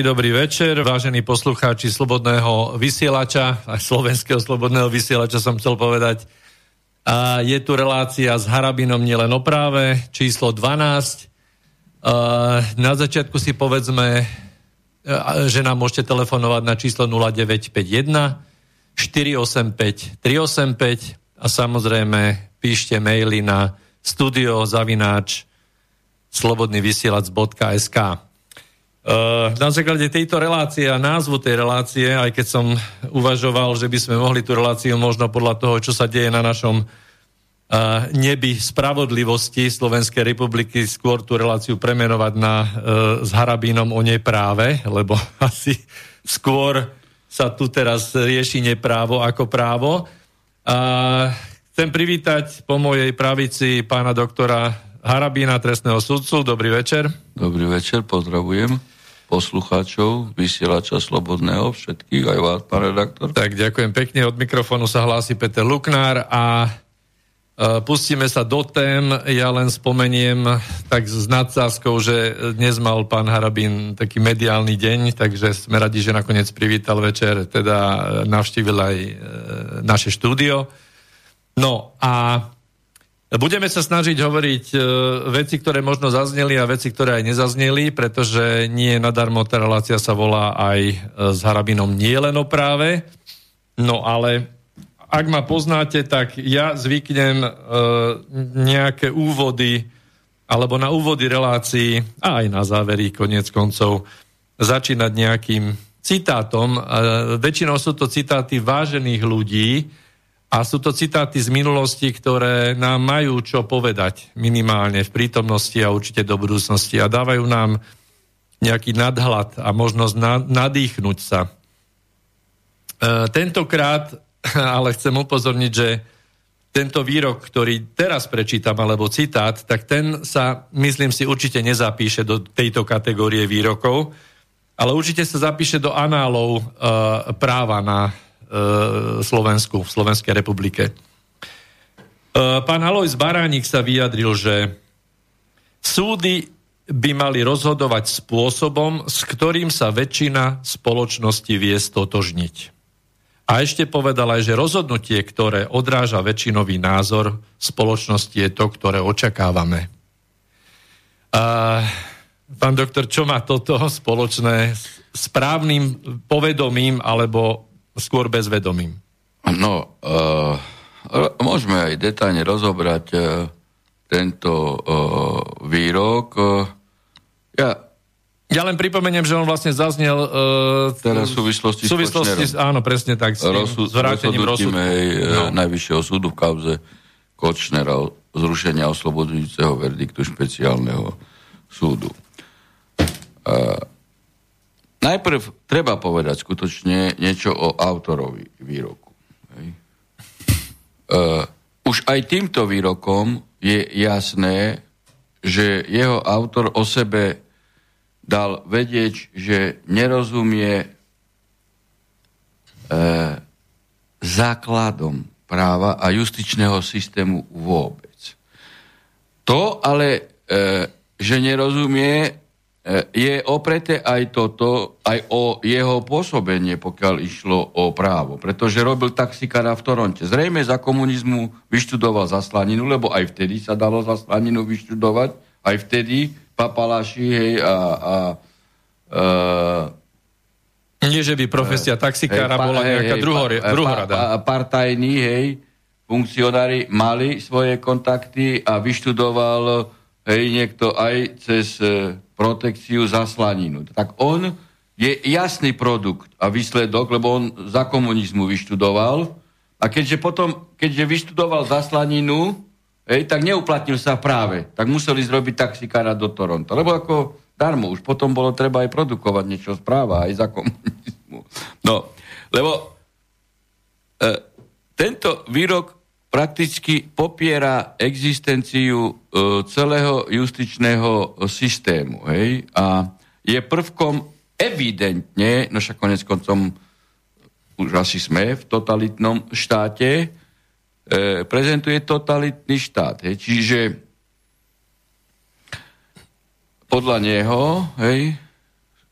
Dobrý večer, vážení poslucháči Slobodného vysielača, aj slovenského Slobodného vysielača som chcel povedať. A je tu relácia s Harabinom nielen o práve, číslo 12. A na začiatku si povedzme, že nám môžete telefonovať na číslo 0951 485 385 a samozrejme píšte maily na studiozavináč slobodnyvysielac.sk. Uh, na základe tejto relácie a názvu tej relácie, aj keď som uvažoval, že by sme mohli tú reláciu možno podľa toho, čo sa deje na našom uh, nebi spravodlivosti Slovenskej republiky, skôr tú reláciu premenovať na uh, s Harabínom o nepráve, lebo asi skôr sa tu teraz rieši neprávo ako právo. A chcem privítať po mojej pravici pána doktora Harabína, trestného sudcu. Dobrý večer. Dobrý večer, pozdravujem poslucháčov, vysielača Slobodného, všetkých, aj vás, pán redaktor. Tak, ďakujem pekne. Od mikrofónu sa hlási Peter Luknár a e, pustíme sa do tém. Ja len spomeniem tak s nadsázkou, že dnes mal pán Harabín taký mediálny deň, takže sme radi, že nakoniec privítal večer, teda navštívil aj e, naše štúdio. No a Budeme sa snažiť hovoriť e, veci, ktoré možno zazneli a veci, ktoré aj nezazneli, pretože nie nadarmo tá relácia sa volá aj e, s Harabinom nie len o práve. No ale ak ma poznáte, tak ja zvyknem e, nejaké úvody alebo na úvody relácií a aj na závery konec koncov začínať nejakým citátom. E, väčšinou sú to citáty vážených ľudí, a sú to citáty z minulosti, ktoré nám majú čo povedať minimálne v prítomnosti a určite do budúcnosti a dávajú nám nejaký nadhľad a možnosť na, nadýchnuť sa. E, tentokrát ale chcem upozorniť, že tento výrok, ktorý teraz prečítam, alebo citát, tak ten sa, myslím si, určite nezapíše do tejto kategórie výrokov, ale určite sa zapíše do análov e, práva na Slovensku, v Slovenskej republike. E, pán Alois Baránik sa vyjadril, že súdy by mali rozhodovať spôsobom, s ktorým sa väčšina spoločnosti vie stotožniť. A ešte povedal aj, že rozhodnutie, ktoré odráža väčšinový názor spoločnosti, je to, ktoré očakávame. A, pán doktor, čo má toto spoločné s právnym povedomím alebo skôr bezvedomým. No, uh, môžeme aj detailne rozobrať uh, tento uh, výrok. Uh, ja ja len pripomeniem, že on vlastne zaznel... Uh, teraz v súvislosti, v súvislosti s áno, presne tak, s rozsud, vrátením rozsudku. No. Najvyššieho súdu v kauze Kočnera zrušenia oslobodzujúceho verdiktu špeciálneho súdu. Uh, Najprv treba povedať skutočne niečo o autorovi výroku. Hej. Uh, už aj týmto výrokom je jasné, že jeho autor o sebe dal vedieť, že nerozumie uh, základom práva a justičného systému vôbec. To ale, uh, že nerozumie, E, je opreté aj toto, aj o jeho pôsobenie, pokiaľ išlo o právo. Pretože robil taxikára v Toronte. Zrejme za komunizmu vyštudoval zaslaninu, lebo aj vtedy sa dalo zaslaninu vyštudovať. Aj vtedy papaláši, hej, a, a e, nie, že by profesia taxikára hej, bola nejaká hej, druhor, pa, druhorada. Pa, pa, partajní, hej, funkcionári mali svoje kontakty a vyštudoval hej, niekto aj cez e, protekciu za slaninu. Tak on je jasný produkt a výsledok, lebo on za komunizmu vyštudoval a keďže potom, keďže vyštudoval za slaninu, hej, tak neuplatnil sa práve. Tak museli zrobiť taxikára do Toronto. Lebo ako darmo, už potom bolo treba aj produkovať niečo správa aj za komunizmu. No, lebo e, tento výrok prakticky popiera existenciu e, celého justičného systému. Hej? A je prvkom evidentne, no však konec koncom už asi sme v totalitnom štáte, e, prezentuje totalitný štát. Hej? Čiže podľa neho hej,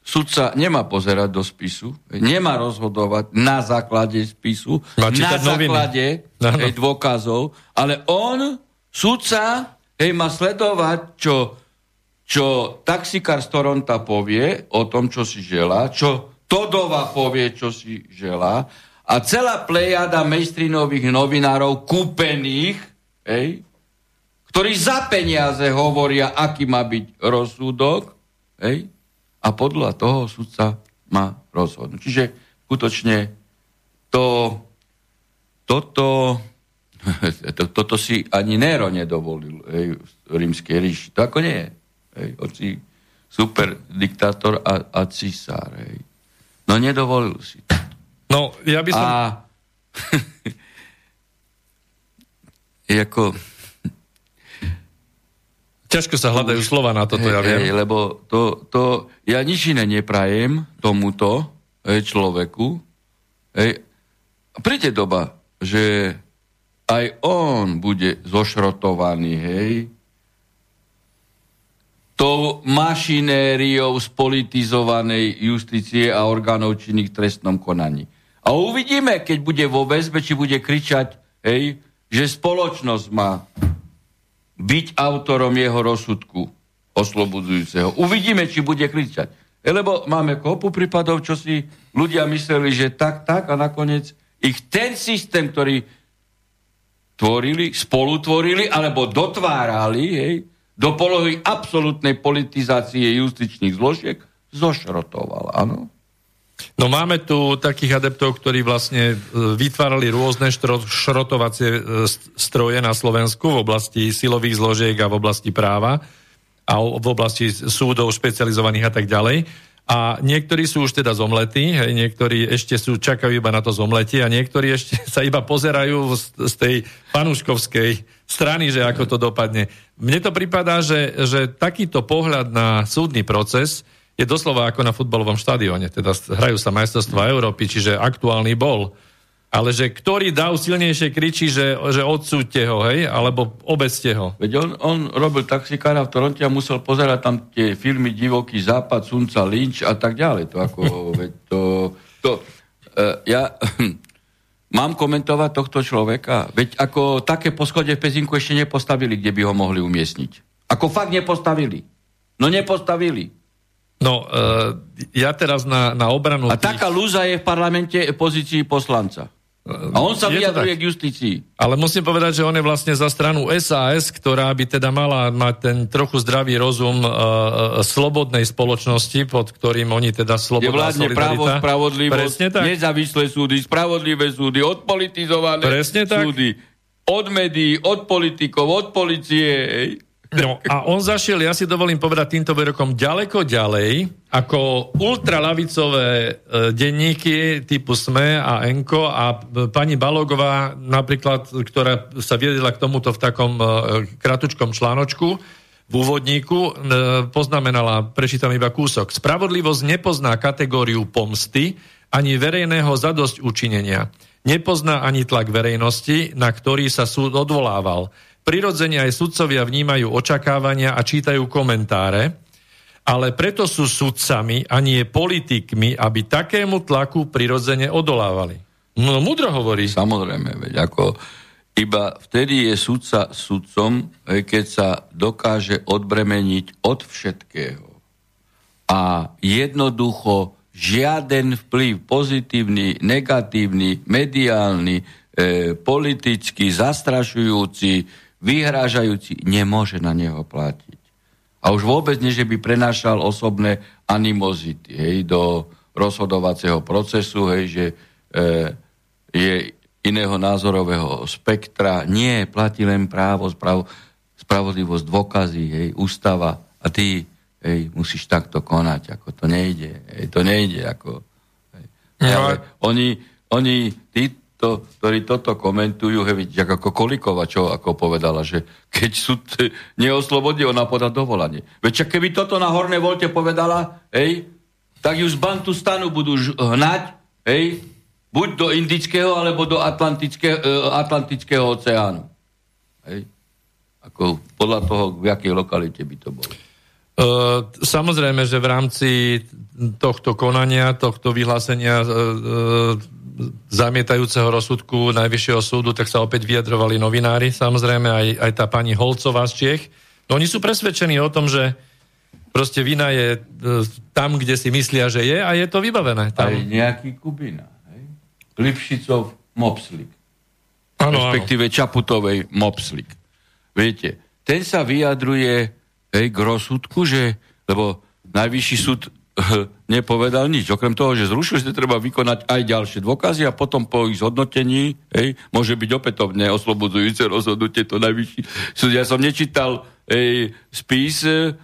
sudca nemá pozerať do spisu, nemá rozhodovať na základe spisu, na noviny. základe hej, dôkazov, ale on, sudca, hej, má sledovať, čo, čo taxikár z Toronta povie o tom, čo si želá, čo Todova povie, čo si želá a celá plejada mainstreamových novinárov kúpených, hej, ktorí za peniaze hovoria, aký má byť rozsudok, hej, a podľa toho sudca má rozhodnúť. Čiže skutočne to, toto, to, toto si ani Nero nedovolil hej, v rímskej ríši. To ako nie je. Hej, hoci super diktátor a, a cisár. Hej. No nedovolil si to. No, ja by som... A ako... Ťažko sa hľadajú slova na toto, ja Hej, viem. lebo to, to, ja nič iné neprajem tomuto hej, človeku. Hej. Príde doba, že aj on bude zošrotovaný, hej, tou mašinériou spolitizovanej justície a orgánov činných v trestnom konaní. A uvidíme, keď bude vo väzbe, či bude kričať, hej, že spoločnosť má byť autorom jeho rozsudku oslobodzujúceho. Uvidíme, či bude kričať. E, Lebo máme kopu prípadov, čo si ľudia mysleli, že tak, tak a nakoniec ich ten systém, ktorý tvorili, spolutvorili alebo dotvárali hej, do polohy absolútnej politizácie justičných zložiek, zošrotoval, áno. No máme tu takých adeptov, ktorí vlastne e, vytvárali rôzne štro, šrotovacie e, st- stroje na Slovensku v oblasti silových zložiek a v oblasti práva a v oblasti súdov špecializovaných a tak ďalej. A niektorí sú už teda zomletí, hej, niektorí ešte sú, čakajú iba na to zomletie a niektorí ešte sa iba pozerajú z, z tej fanúškovskej strany, že ako to dopadne. Mne to pripadá, že, že takýto pohľad na súdny proces je doslova ako na futbalovom štadióne. Teda hrajú sa majstrovstvá Európy, čiže aktuálny bol. Ale že ktorý dav silnejšie kričí, že, že odsúďte ho, hej, alebo obecte ho. Veď on, on robil taxikára v Toronte a musel pozerať tam tie filmy Divoký západ, Sunca, Lynch a tak ďalej. To ako, veď to, to, uh, ja mám komentovať tohto človeka. Veď ako také poschodie v Pezinku ešte nepostavili, kde by ho mohli umiestniť. Ako fakt nepostavili. No nepostavili. No, uh, ja teraz na, na obranu... A taká lúza je v parlamente pozícii poslanca. A on sa vyjadruje k justícii. Ale musím povedať, že on je vlastne za stranu SAS, ktorá by teda mala mať ten trochu zdravý rozum uh, slobodnej spoločnosti, pod ktorým oni teda a vládne právo, solidarita. spravodlivosť, Presne tak. nezávislé súdy, spravodlivé súdy, odpolitizované Presne tak. súdy, od médií, od politikov, od policie. No a on zašiel, ja si dovolím povedať týmto výrokom, ďaleko ďalej, ako ultralavicové e, denníky typu SME a ENKO a e, pani Balogová napríklad, ktorá sa viedela k tomuto v takom e, kratučkom článočku, v úvodníku poznamenala, prečítam iba kúsok, spravodlivosť nepozná kategóriu pomsty ani verejného zadosť učinenia. Nepozná ani tlak verejnosti, na ktorý sa súd odvolával. Prirodzene aj sudcovia vnímajú očakávania a čítajú komentáre, ale preto sú sudcami a nie politikmi, aby takému tlaku prirodzene odolávali. No, mudro hovorí. Samozrejme, veď ako iba vtedy je sudca sudcom, hej, keď sa dokáže odbremeniť od všetkého. A jednoducho žiaden vplyv pozitívny, negatívny, mediálny, e, politický, zastrašujúci, vyhrážajúci, nemôže na neho platiť. A už vôbec nie, že by prenášal osobné animozity hej, do rozhodovacieho procesu, hej, že e, je iného názorového spektra. Nie, platí len právo, spravo, spravodlivosť, dôkazy, hej, ústava. A ty hej, musíš takto konať, ako to nejde. Hej, to nejde, ako... Hej. No, Ale oni, oni, títo, ktorí toto komentujú, hej, vidíte, ako Kolikova, čo ako povedala, že keď súd neoslobodí, ona podá dovolanie. Veď keby toto na Hornej volte povedala, hej, tak ju z Bantustanu budú ž- hnať, hej, buď do Indického, alebo do Atlantického, Atlantického oceánu. Hej. Ako podľa toho, v jakej lokalite by to bolo. Uh, samozrejme, že v rámci tohto konania, tohto vyhlásenia e, e, zamietajúceho rozsudku Najvyššieho súdu, tak sa opäť vyjadrovali novinári, samozrejme aj, aj tá pani Holcová z Čiech. No oni sú presvedčení o tom, že proste vina je e, tam, kde si myslia, že je a je to vybavené. Tam... Aj nejaký Kubina. Hej? Lipšicov Mopslik. Ano, respektíve ano. Čaputovej Mopslik. Viete, ten sa vyjadruje hej, k rozsudku, že, lebo najvyšší súd nepovedal nič. Okrem toho, že zrušil, že treba vykonať aj ďalšie dôkazy a potom po ich zhodnotení hej, môže byť opätovne oslobodzujúce rozhodnutie to najvyšší súd. Ja som nečítal hej, spis e,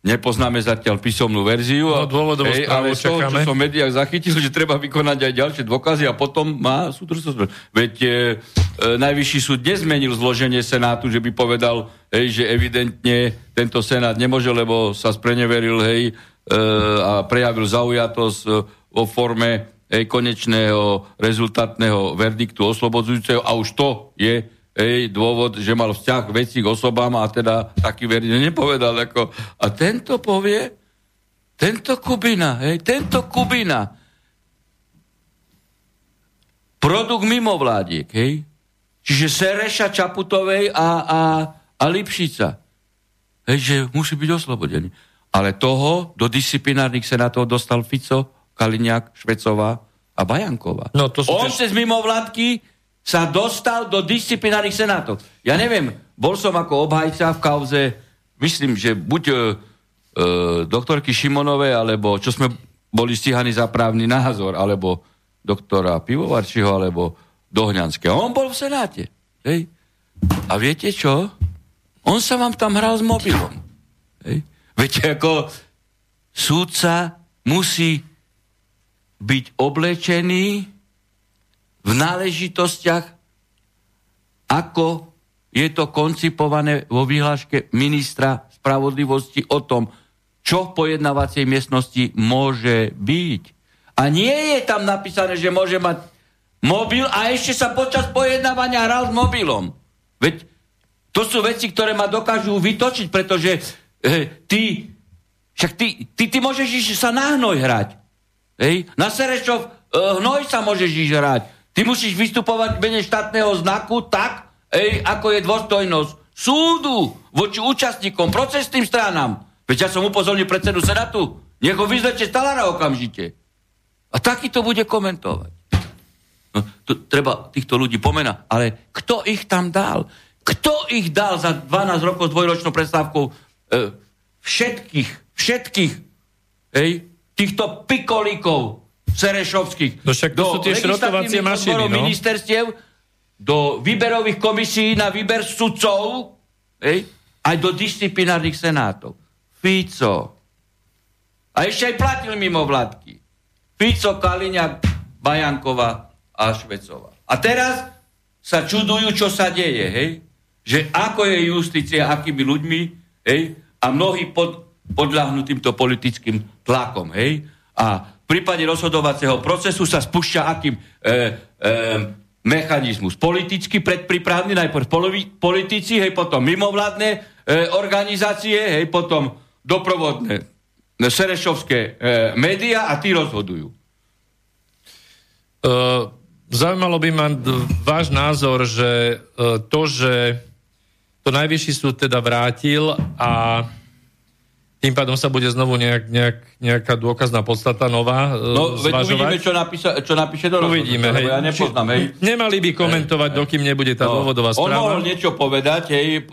Nepoznáme zatiaľ písomnú verziu, no, dôvodovú hej, ale z toho, čo som v médiách zachytil, že treba vykonať aj ďalšie dôkazy a potom má súd Veď e, e, najvyšší súd nezmenil zloženie Senátu, že by povedal, hej, že evidentne tento Senát nemôže, lebo sa spreneveril hej, e, a prejavil zaujatosť e, vo forme hej, konečného rezultátneho verdiktu oslobodzujúceho a už to je Ej, dôvod, že mal vzťah veci k osobám a teda taký verný nepovedal. Ako, a tento povie, tento Kubina, hej, tento Kubina, produkt mimovládiek, hej, čiže Sereša Čaputovej a, a, a Lipšica, hej, že musí byť oslobodený. Ale toho do disciplinárnych senátov dostal Fico, Kaliňák, Švecová a Bajanková. No, to On tiež... cez mimovládky sa dostal do disciplinárnych senátov. Ja neviem, bol som ako obhajca v kauze, myslím, že buď e, e, doktorky Šimonovej, alebo čo sme boli stíhaní za právny názor, alebo doktora Pivovarčiho, alebo Dohňanského. On bol v Senáte. Hej. A viete čo? On sa vám tam hral s mobilom. Hej. Viete, ako súdca musí byť oblečený v náležitostiach, ako je to koncipované vo vyhláške ministra spravodlivosti o tom, čo v pojednávacej miestnosti môže byť. A nie je tam napísané, že môže mať mobil a ešte sa počas pojednávania hral s mobilom. Veď to sú veci, ktoré ma dokážu vytočiť, pretože eh, ty, však ty, ty, ty môžeš ísť sa na hnoj hrať. Hej? Na Serešov eh, hnoj sa môžeš ísť hrať. Ty musíš vystupovať mene štátneho znaku tak, ej, ako je dôstojnosť súdu voči účastníkom, procesným stranám. Veď ja som upozornil predsedu Senátu, nech ho vyzlečie Stalára okamžite. A taký to bude komentovať. No, to, treba týchto ľudí pomena, ale kto ich tam dal? Kto ich dal za 12 rokov s dvojročnou prestávkou e, všetkých, všetkých, ej, týchto pikolíkov, Serešovských. No však to do sú tie šrotovacie mašiny, no? ministerstiev, do výberových komisí na výber sudcov, hej, aj do disciplinárnych senátov. Fico. A ešte aj platil mimo vládky. Fico, Kaliňák, Bajankova a Švecová. A teraz sa čudujú, čo sa deje, hej? Že ako je justícia, akými ľuďmi, hej? A mnohí pod, podľahnú týmto politickým tlakom, hej? A prípade rozhodovacieho procesu sa spúšťa akým e, e, mechanizmus politicky predpripravný, najprv politici, hej, potom mimovládne e, organizácie, hej, potom doprovodné serešovské e, médiá a tí rozhodujú. Uh, zaujímalo by ma váš názor, že uh, to, že to najvyšší súd teda vrátil a tým pádom sa bude znovu nejak, nejak, nejaká dôkazná podstata nová e, No, veď uvidíme, čo, napísa, čo napíše do Uvidíme, hej. Ja nepoznám, hej. Nemali by komentovať, hej, dokým nebude tá no, dôvodová správa. On mohol niečo povedať, hej,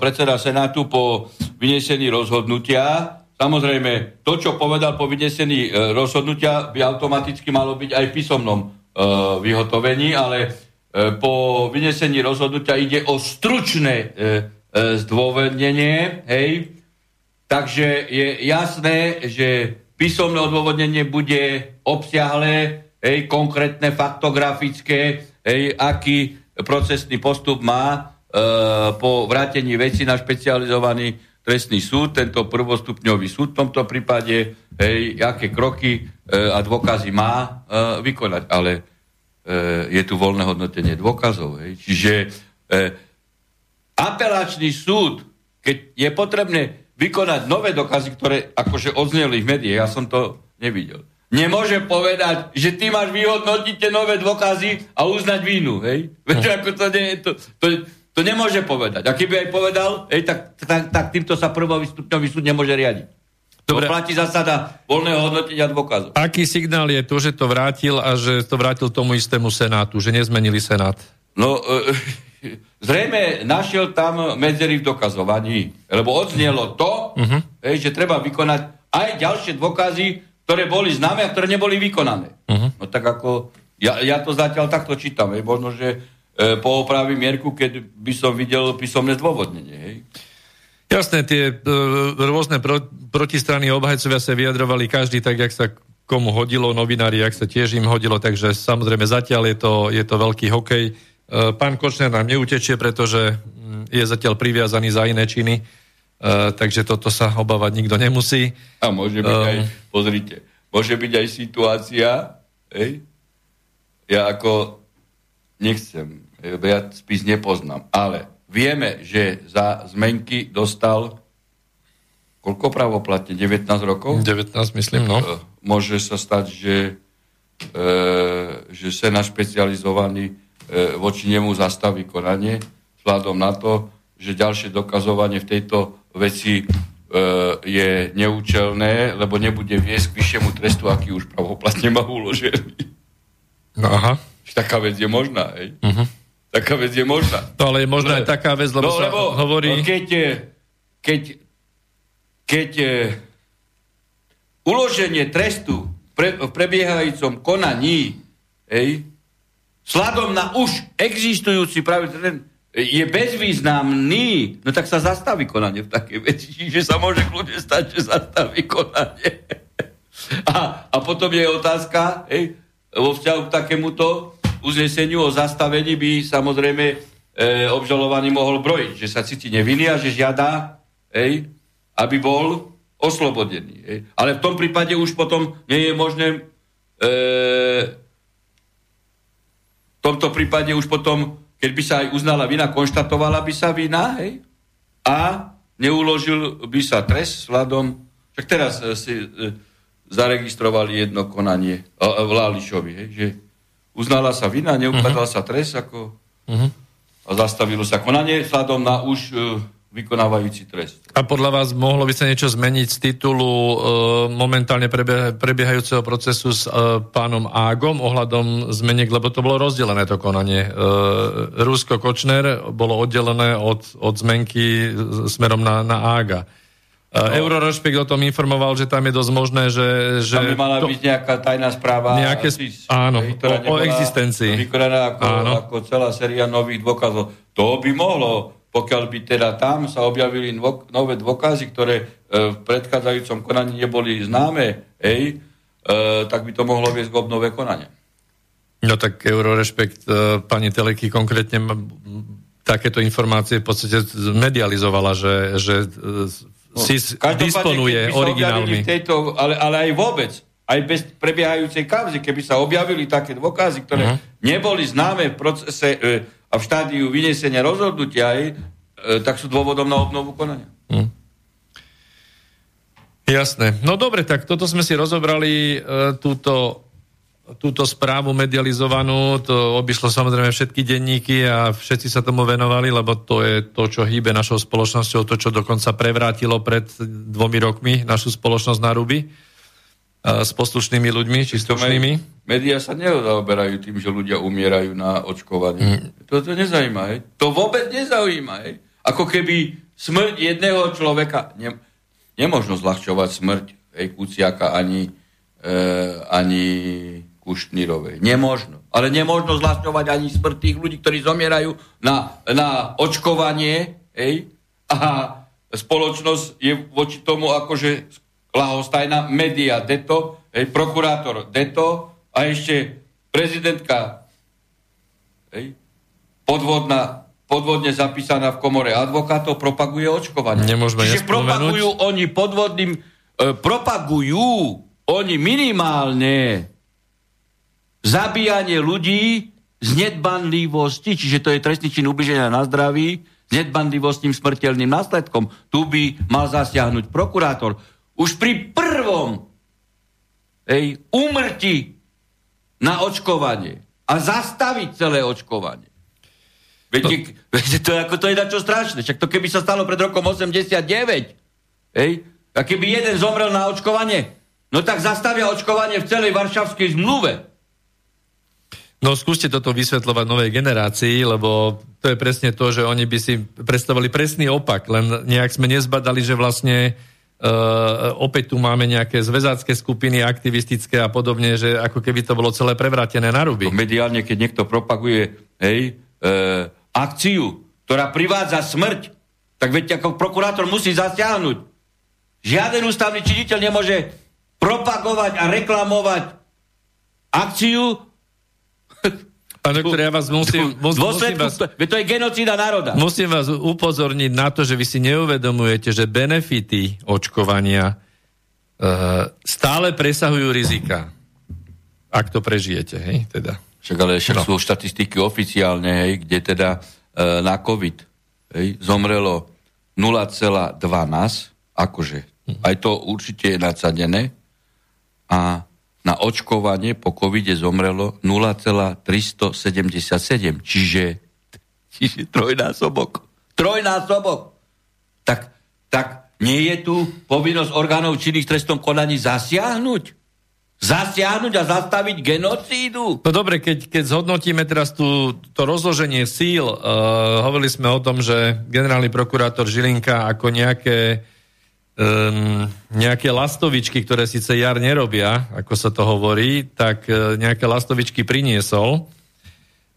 predseda Senátu po vynesení rozhodnutia. Samozrejme, to, čo povedal po vynesení e, rozhodnutia, by automaticky malo byť aj v písomnom e, vyhotovení, ale po vynesení rozhodnutia ide o stručné zdôvodnenie, hej, Takže je jasné, že písomné odôvodnenie bude obsiahle, hej, konkrétne, faktografické, hej, aký procesný postup má e, po vrátení veci na špecializovaný trestný súd, tento prvostupňový súd v tomto prípade, hej, aké kroky e, a dôkazy má e, vykonať. Ale e, je tu voľné hodnotenie dôkazov. Hej. Čiže e, apelačný súd, keď je potrebné vykonať nové dokazy, ktoré akože odzneli v médiách, ja som to nevidel. Nemôže povedať, že ty máš vyhodnotiť tie nové dôkazy a uznať vínu, hej? Veď ako to, nie, to, to, to nemôže povedať. A keby aj povedal, hej, tak, tak, tak týmto sa prvý stupňový súd nemôže riadiť. Dobre. To platí zásada voľného hodnotenia dôkazov. Aký signál je to, že to vrátil a že to vrátil tomu istému Senátu, že nezmenili Senát? No, e, zrejme našiel tam medzery v dokazovaní, lebo odznelo to, uh-huh. hej, že treba vykonať aj ďalšie dôkazy, ktoré boli známe a ktoré neboli vykonané. Uh-huh. No tak ako, ja, ja to zatiaľ takto čítam, hej, možno, že e, poopravím mierku, keď by som videl písomné zdôvodnenie, hej. Jasné, tie e, rôzne pro, protistrany obhajcovia sa vyjadrovali každý tak, jak sa komu hodilo, novinári, jak sa tiež im hodilo, takže samozrejme zatiaľ je to, je to veľký hokej. E, pán Kočner nám neutečie, pretože mm, je zatiaľ priviazaný za iné činy, e, takže toto sa obávať nikto nemusí. A môže byť um, aj, pozrite, môže byť aj situácia, hej, ja ako nechcem, ja spis nepoznám, ale Vieme, že za zmenky dostal koľko pravoplatne? 19 rokov? 19, myslím, no. Môže sa stať, že, e, že Senát špecializovaný voči nemu zastaví konanie vzhľadom na to, že ďalšie dokazovanie v tejto veci e, je neúčelné, lebo nebude viesť k vyššiemu trestu, aký už pravoplatne má uložený. No aha. Taká vec je možná, hej? Uh-huh. Taká vec je možná. To ale je možná aj taká vec, lebo no, sa lebo, hovorí... No, keď, keď, keď uloženie trestu pre, v prebiehajúcom konaní hej, sladom na už existujúci pravidel je bezvýznamný, no tak sa zastaví konanie v takej veci. Čiže sa môže kľudne stať, že zastaví konanie. A, a potom je otázka, hej, vo vzťahu k takémuto, uzneseniu o zastavení by samozrejme e, obžalovaný mohol brojiť, že sa cíti nevinný a že žiada, ej, aby bol oslobodený. Ej. Ale v tom prípade už potom nie je možné e, v tomto prípade už potom, keď by sa aj uznala vina, konštatovala by sa vina hej, a neuložil by sa trest sladom, však teraz e, si e, zaregistrovali jedno konanie e, v Lálišovi, hej, že uznala sa vina, neukladal uh-huh. sa trest ako, uh-huh. a zastavilo sa konanie vzhľadom na už vykonávajúci trest. A podľa vás mohlo by sa niečo zmeniť z titulu uh, momentálne prebie, prebiehajúceho procesu s uh, pánom Ágom ohľadom zmeniek, lebo to bolo rozdelené to konanie. Uh, Rusko-Kočner bolo oddelené od, od zmenky smerom na, na Ága. No. Eurorešpekt o tom informoval, že tam je dosť možné, že... že tam by mala to, byť nejaká tajná správa. Nejaké, SIS, áno, hej, o, o existencii. Vykonaná ako, áno. ako celá séria nových dôkazov. To by mohlo, pokiaľ by teda tam sa objavili dôk, nové dôkazy, ktoré e, v predchádzajúcom konaní neboli známe, hej, e, tak by to mohlo viesť k obnove konania. No tak Eurorešpekt, e, pani Teleky konkrétne takéto informácie v podstate medializovala, že, že e, No, SIS disponuje originálmi. Tejto, ale, ale aj vôbec, aj bez prebiehajúcej kauzy, keby sa objavili také dôkazy, ktoré uh-huh. neboli známe v procese e, a v štádiu vyniesenia rozhodnutia, aj, e, tak sú dôvodom na obnovu konania. Uh-huh. Jasné. No dobre, tak toto sme si rozobrali, e, túto túto správu medializovanú, to obišlo samozrejme všetky denníky a všetci sa tomu venovali, lebo to je to, čo hýbe našou spoločnosťou, to, čo dokonca prevrátilo pred dvomi rokmi našu spoločnosť na ruby s poslušnými ľuďmi, či slušnými. Média sa nezaoberajú tým, že ľudia umierajú na očkovanie. Mm. To, to nezajíma, hej. To vôbec nezaujíma, hej. Ako keby smrť jedného človeka... Ne, nemožno zľahčovať smrť hej, Kuciaka ani, e, ani Kušnírovej. Nemožno. Ale nemožno zľahčovať ani smrť tých ľudí, ktorí zomierajú na, na očkovanie. Hej? A spoločnosť je voči tomu akože lahostajná. Media deto, hej? prokurátor deto a ešte prezidentka hej? podvodná podvodne zapísaná v komore advokátov, propaguje očkovanie. Nemôžeme Čiže propagujú oni podvodným, e, propagujú oni minimálne zabíjanie ľudí z nedbanlivosti, čiže to je trestný čin ubliženia na zdraví, nedbandivostným smrteľným následkom. Tu by mal zasiahnuť prokurátor. Už pri prvom ej, umrti na očkovanie a zastaviť celé očkovanie. Viete, no. viete to, ako to je na čo strašné. Však to keby sa stalo pred rokom 89, ej, a keby jeden zomrel na očkovanie, no tak zastavia očkovanie v celej Varšavskej zmluve. No skúste toto vysvetľovať novej generácii, lebo to je presne to, že oni by si predstavili presný opak, len nejak sme nezbadali, že vlastne opäť tu máme nejaké zväzácké skupiny, aktivistické a podobne, že ako keby to bolo celé prevrátené na ruby. Mediálne, keď niekto propaguje hej, uh, akciu, ktorá privádza smrť, tak veď ako prokurátor musí zasiahnuť. Žiaden ústavný činiteľ nemôže propagovať a reklamovať akciu, Pán doktor, ja vás musím... mus, musím vás, to je genocída národa. Musím vás upozorniť na to, že vy si neuvedomujete, že benefity očkovania uh, stále presahujú rizika. Ak to prežijete, hej, teda. Však ale však no. sú štatistiky oficiálne, hej, kde teda uh, na COVID hej, zomrelo 0,12, akože, hm. aj to určite je nadsadené, a na očkovanie po covide zomrelo 0,377, čiže, čiže trojnásobok. Trojnásobok. Tak, tak nie je tu povinnosť orgánov činných trestom konaní zasiahnuť? Zasiahnuť a zastaviť genocídu? No dobre, keď, keď zhodnotíme teraz tú, to rozloženie síl, uh, hovorili sme o tom, že generálny prokurátor Žilinka ako nejaké um, nejaké lastovičky, ktoré síce jar nerobia, ako sa to hovorí, tak uh, nejaké lastovičky priniesol.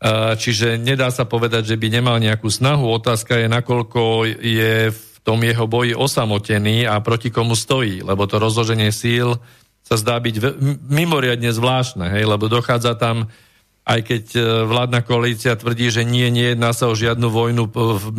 Uh, čiže nedá sa povedať, že by nemal nejakú snahu. Otázka je, nakoľko je v tom jeho boji osamotený a proti komu stojí, lebo to rozloženie síl sa zdá byť mimoriadne zvláštne, hej, lebo dochádza tam aj keď e, vládna koalícia tvrdí, že nie, nejedná sa o žiadnu vojnu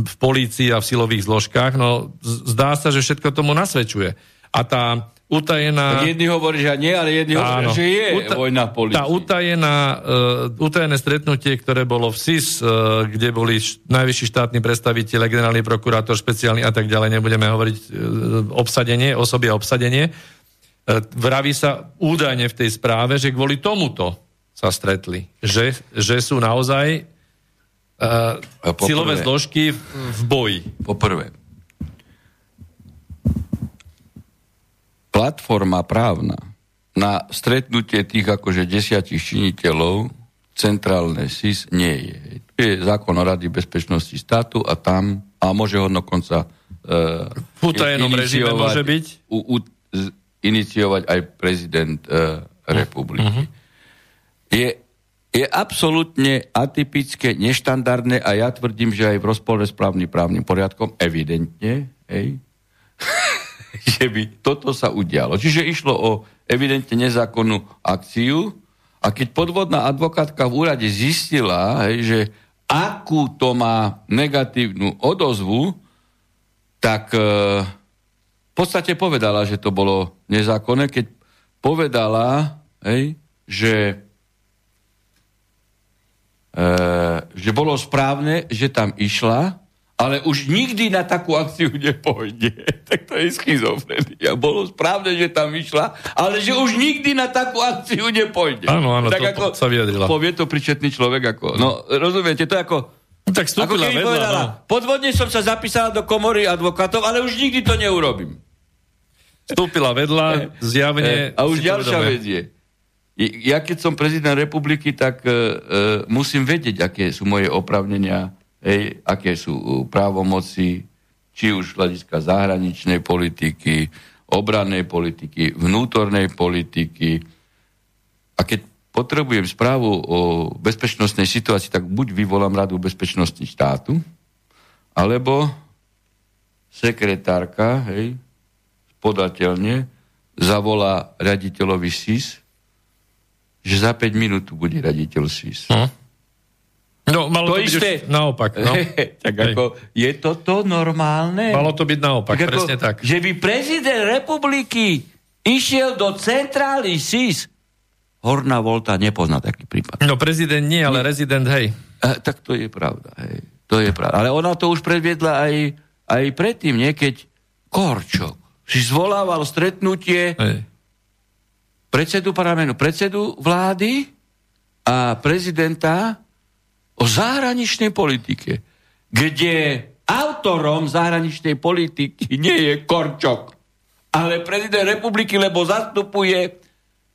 v polícii a v silových zložkách, no zdá sa, že všetko tomu nasvedčuje. A tá utajená... Jedni hovorí, že nie, ale jedni hovorí, že je uta- vojna v polícii. Tá utajená, uh, utajené stretnutie, ktoré bolo v SIS, uh, kde boli š- najvyšší štátni predstaviteľe, generálny prokurátor, špeciálny a tak ďalej, nebudeme hovoriť uh, obsadenie, osoby a obsadenie, uh, vraví sa údajne v tej správe, že kvôli tomuto sa stretli. Že, že sú naozaj uh, poprvé, silové zložky v, v boji. Poprvé, platforma právna na stretnutie tých akože desiatich činiteľov centrálne SIS nie je. To je zákon o Rady bezpečnosti státu a tam, a môže ho dokonca uh, v utajenom režime môže byť? U, u, iniciovať aj prezident uh, republiky. Uh-huh je, je absolútne atypické, neštandardné a ja tvrdím, že aj v rozpore s právnym právnym poriadkom, evidentne, hej, že by toto sa udialo. Čiže išlo o evidentne nezákonnú akciu a keď podvodná advokátka v úrade zistila, hej, že akú to má negatívnu odozvu, tak e, v podstate povedala, že to bolo nezákonné, keď povedala, hej, že že bolo správne, že tam išla, ale už nikdy na takú akciu nepôjde. tak to je schizofrenia. Bolo správne, že tam išla, ale že už nikdy na takú akciu nepôjde. Áno, áno, tak to ako, sa vyjadrila. Povie to pričetný človek. Ako, no, rozumiete, to je ako... Tak ako keby vedľa, povedala, no. podvodne som sa zapísala do komory advokátov, ale už nikdy to neurobím. Vstúpila vedľa, zjavne... a už ďalšia vec je, ja keď som prezident republiky, tak uh, uh, musím vedieť, aké sú moje opravnenia, hej, aké sú uh, právomoci, či už hľadiska zahraničnej politiky, obrannej politiky, vnútornej politiky. A keď potrebujem správu o bezpečnostnej situácii, tak buď vyvolám Radu bezpečnosti štátu, alebo sekretárka, hej, podateľne, zavolá riaditeľovi SIS, že za 5 minút tu bude raditeľ SIS. Hm. No, malo to, to isté. byť naopak. No. tak Hej. ako, je toto normálne? Malo to byť naopak, tak presne ako, tak. Že by prezident republiky išiel do centrály SIS. Horná Volta nepozná taký prípad. No prezident nie, ale nie. rezident, hej. A, tak to je pravda, hej. to je pravda. Ale ona to už predviedla aj, aj predtým, nie? Keď Korčok si zvolával stretnutie Hej. Predsedu parlamentu, predsedu vlády a prezidenta o zahraničnej politike, kde autorom zahraničnej politiky nie je Korčok, ale prezident republiky, lebo zastupuje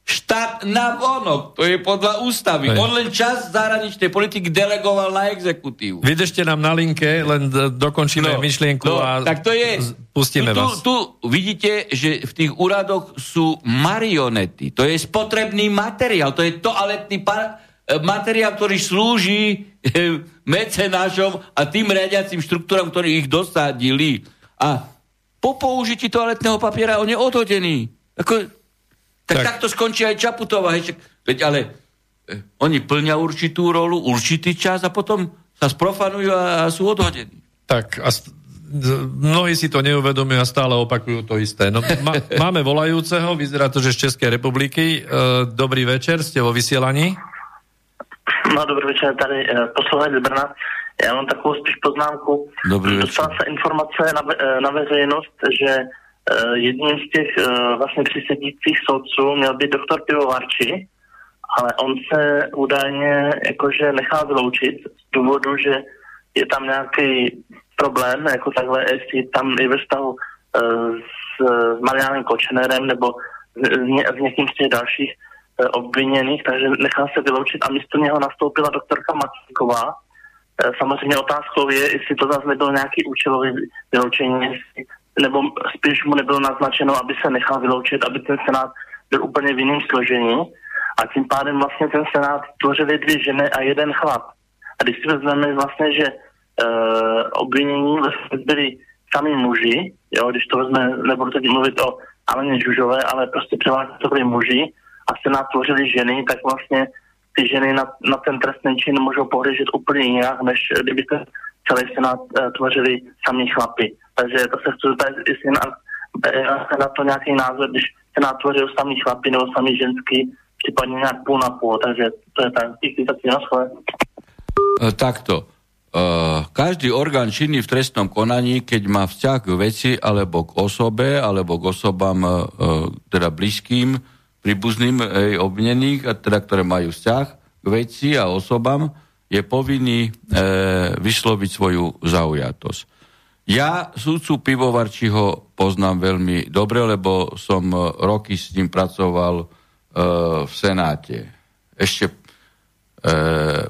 štát na vonok. To je podľa ústavy. Hej. On len čas zahraničnej politiky delegoval na exekutívu. Vydržte nám na linke, len dokončíme no, myšlienku no, a tak to je, pustíme tu, vás. Tu, vidíte, že v tých úradoch sú marionety. To je spotrebný materiál. To je toaletný par- e, materiál, ktorý slúži e, mecenášom a tým riadiacim štruktúram, ktorí ich dosadili. A po použití toaletného papiera on je odhodený. Ako, tak, tak takto skončí aj Čaputová. Hej, veď ale eh, oni plňa určitú rolu, určitý čas a potom sa sprofanujú a, a sú odhodení. Tak a st- mnohí si to neuvedomujú a stále opakujú to isté. No, ma, máme volajúceho, vyzerá to, že z Českej republiky. E, dobrý večer, ste vo vysielaní. No, dobrý večer, tady e, posluchač z Brna. Já mám takovou spíš poznámku. Dobrý. Dostala se informace na, na veřejnost, že jedním z těch eh, vlastně přisedících soudců měl být doktor Pivovarči, ale on se údajně jakože nechá vyloučit z důvodu, že je tam nějaký problém, jako takhle, jestli tam je ve vztahu eh, s, s Marianem Kočnerem nebo s, s někým z těch dalších obviněných, takže nechá se vyloučit a místo něho nastoupila doktorka Macíková. Samozřejmě otázkou je, jestli to zase nebylo nějaký účelový vyloučení, nebo spíš mu nebylo naznačeno, aby se nechal vyloučit, aby ten senát byl úplně v jiném složení a tím pádem vlastně ten senát tvořili dvě ženy a jeden chlap. A když si vezmeme vlastně, že uh, obvinění vlastně byli sami muži, jo, když to vezme, nebudu teď mluvit o Aleně Žužové, ale prostě převážně to byli muži a senát tvořili ženy, tak vlastně ty ženy na, na ten trestný čin můžou pohlížet úplně jinak, než kdyby ten celý senát uh, tvořili sami chlapy. Takže to se chci zeptat, jestli na, na to nějaký názor, když se natvořil samý chlapy nebo samý ženský, případně nějak půl na půl. Takže to je tak. Díky za e, Takto. Uh, každý orgán činný v trestnom konaní, keď má vzťah k veci alebo k osobe, alebo k osobám uh, teda blízkým, príbuzným obvinených, a teda, ktoré majú vzťah k veci a osobám, je povinný uh, vysloviť svoju zaujatosť. Ja súdcu Pivovarčiho poznám veľmi dobre, lebo som e, roky s ním pracoval e, v Senáte. Ešte e,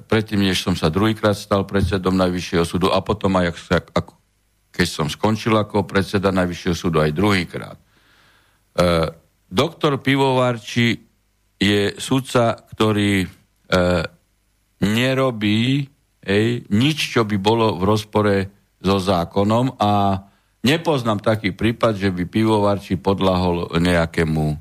predtým, než som sa druhýkrát stal predsedom Najvyššieho súdu a potom aj ako, keď som skončil ako predseda Najvyššieho súdu aj druhýkrát. E, doktor Pivovarči je súdca, ktorý e, nerobí ej, nič, čo by bolo v rozpore so zákonom a nepoznám taký prípad, že by pivovarči podlahol nejakému o,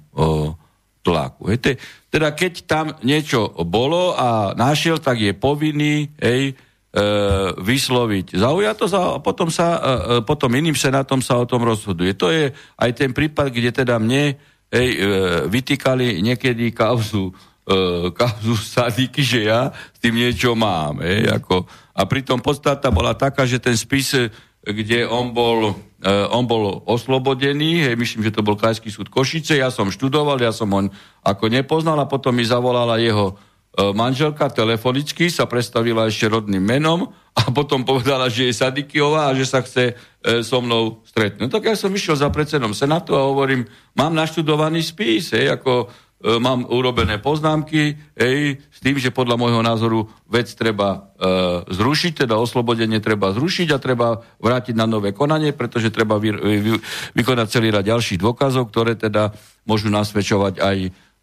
tlaku. Hej, teda keď tam niečo bolo a našiel, tak je povinný hej, e, vysloviť zaujatosť a potom, sa, e, e, potom iným senátom sa o tom rozhoduje. To je aj ten prípad, kde teda mne hej, e, vytýkali niekedy kauzu, e, kauzu sadiky, že ja s tým niečo mám. Hej, ako, a pritom podstata bola taká, že ten spis, eh, kde on bol, uh, on bol oslobodený, hej, myslím, že to bol Krajský súd Košice, ja som študoval, ja som on ako nepoznal a potom mi zavolala jeho uh, manželka telefonicky, sa predstavila ešte rodným menom a potom povedala, že je Sadikiová a že sa chce uh, so mnou stretnúť. No tak ja som išiel za predsedom Senátu a hovorím, mám naštudovaný spis, hej, ako E, mám urobené poznámky ej, s tým, že podľa môjho názoru vec treba e, zrušiť, teda oslobodenie treba zrušiť a treba vrátiť na nové konanie, pretože treba vy, vy, vykonať celý rad ďalších dôkazov, ktoré teda môžu nasvedčovať aj,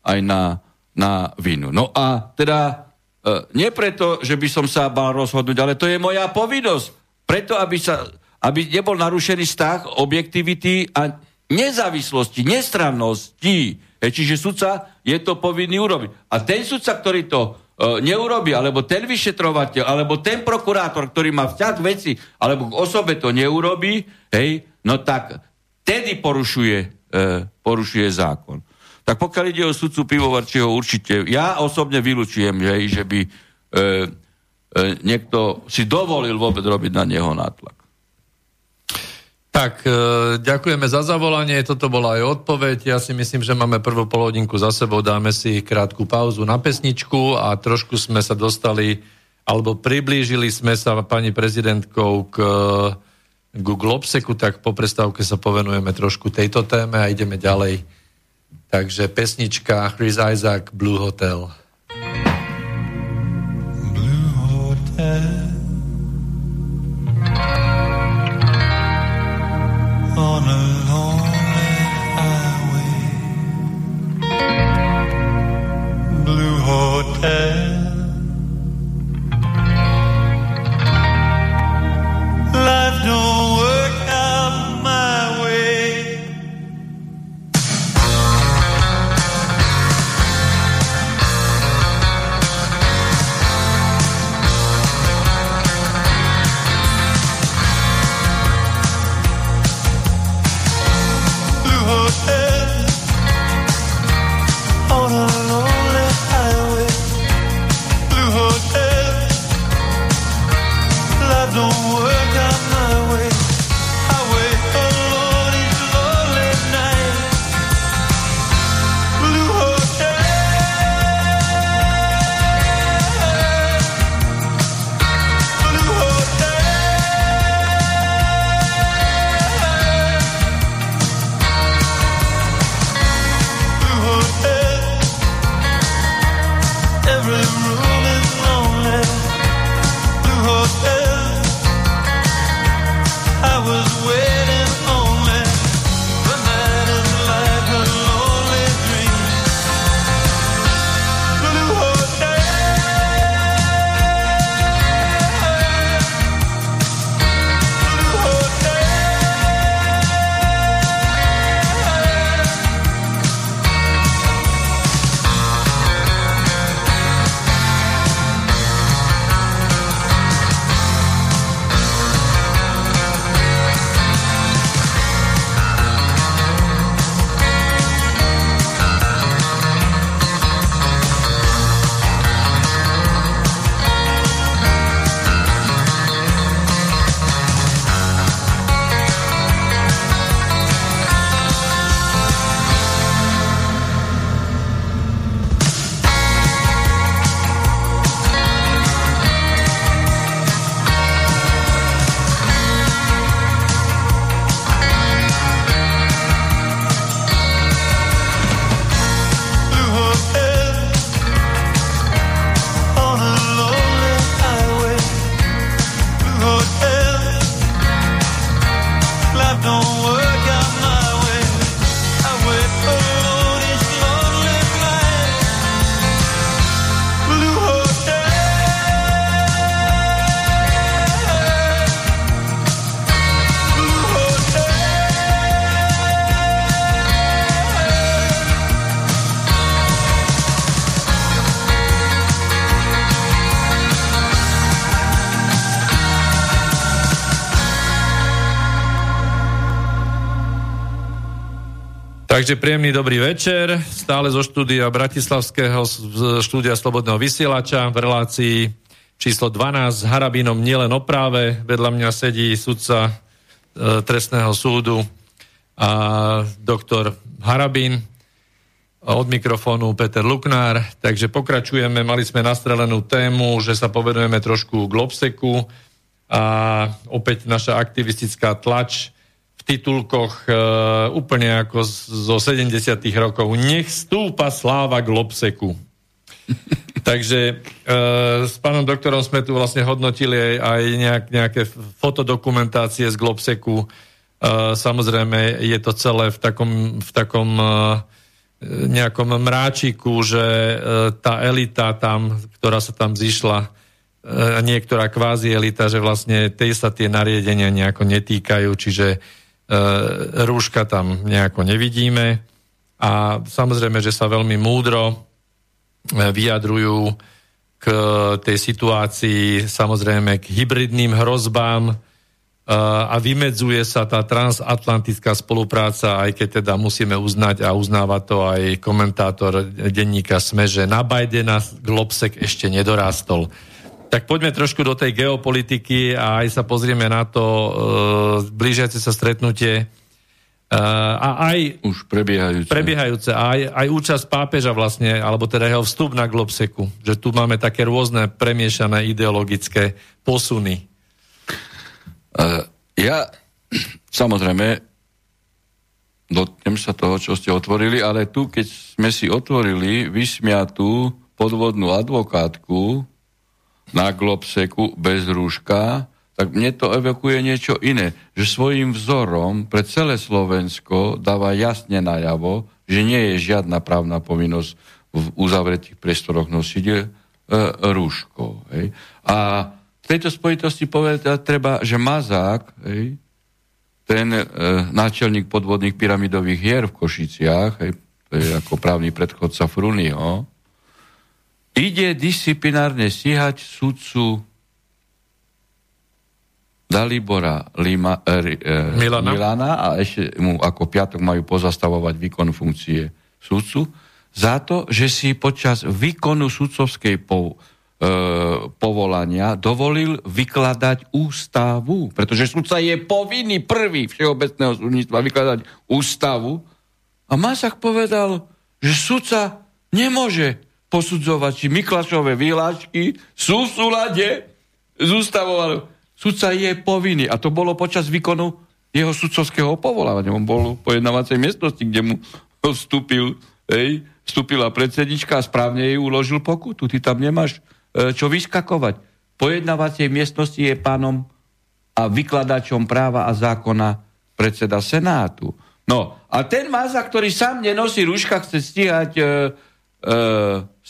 aj na, na vinu. No a teda e, nie preto, že by som sa mal rozhodnúť, ale to je moja povinnosť. Preto, aby, sa, aby nebol narušený vztah objektivity a nezávislosti, nestrannosti E, čiže sudca je to povinný urobiť. A ten sudca, ktorý to e, neurobi, alebo ten vyšetrovateľ, alebo ten prokurátor, ktorý má vzťah veci, alebo k osobe to neurobi, hej, no tak tedy porušuje, e, porušuje zákon. Tak pokiaľ ide o sudcu pivovarčieho, určite, ja osobne vylučujem, hej, že by e, e, niekto si dovolil vôbec robiť na neho nátlak. Tak, e, ďakujeme za zavolanie, toto bola aj odpoveď. Ja si myslím, že máme prvú polhodinku za sebou, dáme si krátku pauzu na pesničku a trošku sme sa dostali, alebo priblížili sme sa pani prezidentkou k, k Globseku, tak po prestávke sa povenujeme trošku tejto téme a ideme ďalej. Takže pesnička Chris Isaac, Blue Hotel. Takže príjemný dobrý večer, stále zo štúdia Bratislavského štúdia Slobodného vysielača v relácii číslo 12 s Harabínom nielen o práve. Vedľa mňa sedí sudca e, trestného súdu a doktor Harabín a od mikrofónu Peter Luknár. Takže pokračujeme, mali sme nastrelenú tému, že sa povedujeme trošku k Lobseku a opäť naša aktivistická tlač titulkoch e, úplne ako z- zo 70 rokov. Nech stúpa sláva k Lobseku. Takže e, s pánom doktorom sme tu vlastne hodnotili aj, aj nejak, nejaké fotodokumentácie z Globseku. E, samozrejme je to celé v takom, v takom nejakom mráčiku, že tá elita tam, ktorá sa tam zišla, niektorá kvázi elita, že vlastne tej sa tie nariadenia nejako netýkajú, čiže rúška tam nejako nevidíme. A samozrejme, že sa veľmi múdro e, vyjadrujú k tej situácii, samozrejme k hybridným hrozbám e, a vymedzuje sa tá transatlantická spolupráca, aj keď teda musíme uznať a uznáva to aj komentátor denníka SME, že na Bidena Globsek ešte nedorástol. Tak poďme trošku do tej geopolitiky a aj sa pozrieme na to uh, blížiace sa stretnutie uh, a aj už prebiehajúce, prebiehajúce a aj, aj účasť pápeža vlastne, alebo teda jeho vstup na Globseku, že tu máme také rôzne premiešané ideologické posuny. Uh, ja samozrejme dotknem sa toho, čo ste otvorili, ale tu, keď sme si otvorili vysmiatú podvodnú advokátku, na globseku bez rúška, tak mne to evokuje niečo iné. Že svojim vzorom pre celé Slovensko dáva jasne najavo, že nie je žiadna právna povinnosť v uzavretých priestoroch nosiť e, rúško. Hej. A v tejto spojitosti povedať treba, že Mazák, hej, ten e, náčelník podvodných pyramidových hier v Košiciach, hej, ako právny predchodca Fruniho, ide disciplinárne stíhať sudcu Dalibora Lima, er, er, Milana. Milana a ešte mu ako piatok majú pozastavovať výkon funkcie sudcu za to, že si počas výkonu sudcovskej po, e, povolania dovolil vykladať ústavu, pretože sudca je povinný prvý všeobecného súdnictva vykladať ústavu a Masak povedal, že sudca nemôže posudzovať, či Miklašové výhlášky sú v súlade s ústavou. Sudca je povinný. A to bolo počas výkonu jeho sudcovského povolávania. On bol v pojednávacej miestnosti, kde mu vstúpil, hej, vstúpila predsednička a správne jej uložil pokutu. Ty tam nemáš e, čo vyskakovať. Pojednávacej miestnosti je pánom a vykladačom práva a zákona predseda Senátu. No a ten Maza, ktorý sám nenosí rúška, chce stíhať e, e,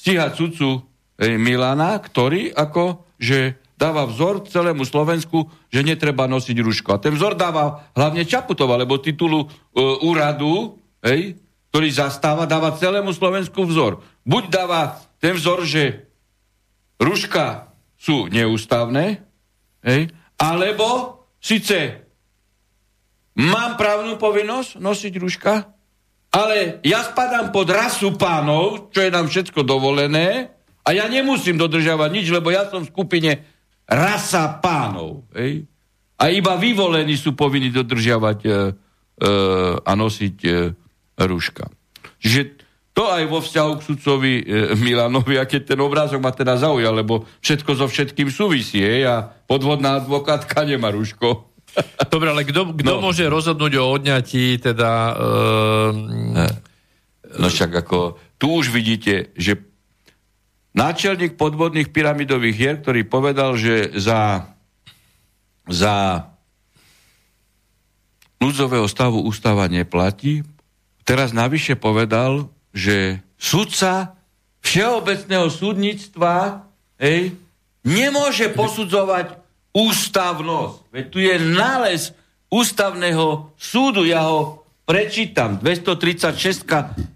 stíhať sudcu e, Milana, ktorý ako, že dáva vzor celému Slovensku, že netreba nosiť ruško. A ten vzor dáva hlavne Čaputova, lebo titulu e, úradu, hej, ktorý zastáva, dáva celému Slovensku vzor. Buď dáva ten vzor, že ruška sú neústavné, hej, alebo síce mám právnu povinnosť nosiť ruška, ale ja spadám pod rasu pánov, čo je nám všetko dovolené, a ja nemusím dodržiavať nič, lebo ja som v skupine rasa pánov. Hej? A iba vyvolení sú povinni dodržiavať e, e, a nosiť e, rúška. Čiže to aj vo vzťahu k sudcovi e, Milanovi, a ten obrázok ma teda zaujal, lebo všetko so všetkým súvisí, hej, a podvodná advokátka nemá rúško. Dobre, ale kto, no. môže rozhodnúť o odňatí teda... Uh... No však ako, tu už vidíte, že náčelník podvodných pyramidových hier, ktorý povedal, že za, za núdzového stavu ústava neplatí, teraz navyše povedal, že sudca všeobecného súdnictva hej, nemôže posudzovať ústavnosť. Veď tu je nález ústavného súdu, ja ho prečítam, 236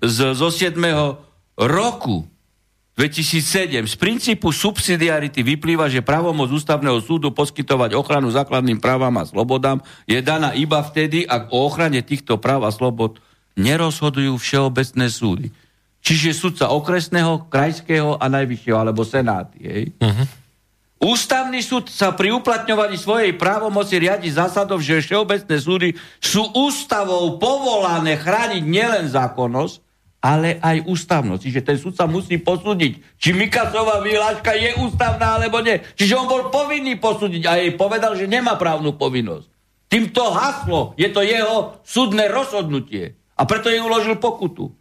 z, zo 7. roku 2007. Z princípu subsidiarity vyplýva, že pravomoc ústavného súdu poskytovať ochranu základným právam a slobodám je daná iba vtedy, ak o ochrane týchto práv a slobod nerozhodujú všeobecné súdy. Čiže sudca okresného, krajského a najvyššieho, alebo senáty. Hej? Uh-huh. Ústavný súd sa pri uplatňovaní svojej právomoci riadi zásadov, že všeobecné súdy sú ústavou povolané chrániť nielen zákonnosť, ale aj ústavnosť. Čiže ten súd sa musí posúdiť, či Mikasová výhľaška je ústavná alebo nie. Čiže on bol povinný posúdiť a jej povedal, že nemá právnu povinnosť. Týmto haslo, je to jeho súdne rozhodnutie. A preto jej uložil pokutu.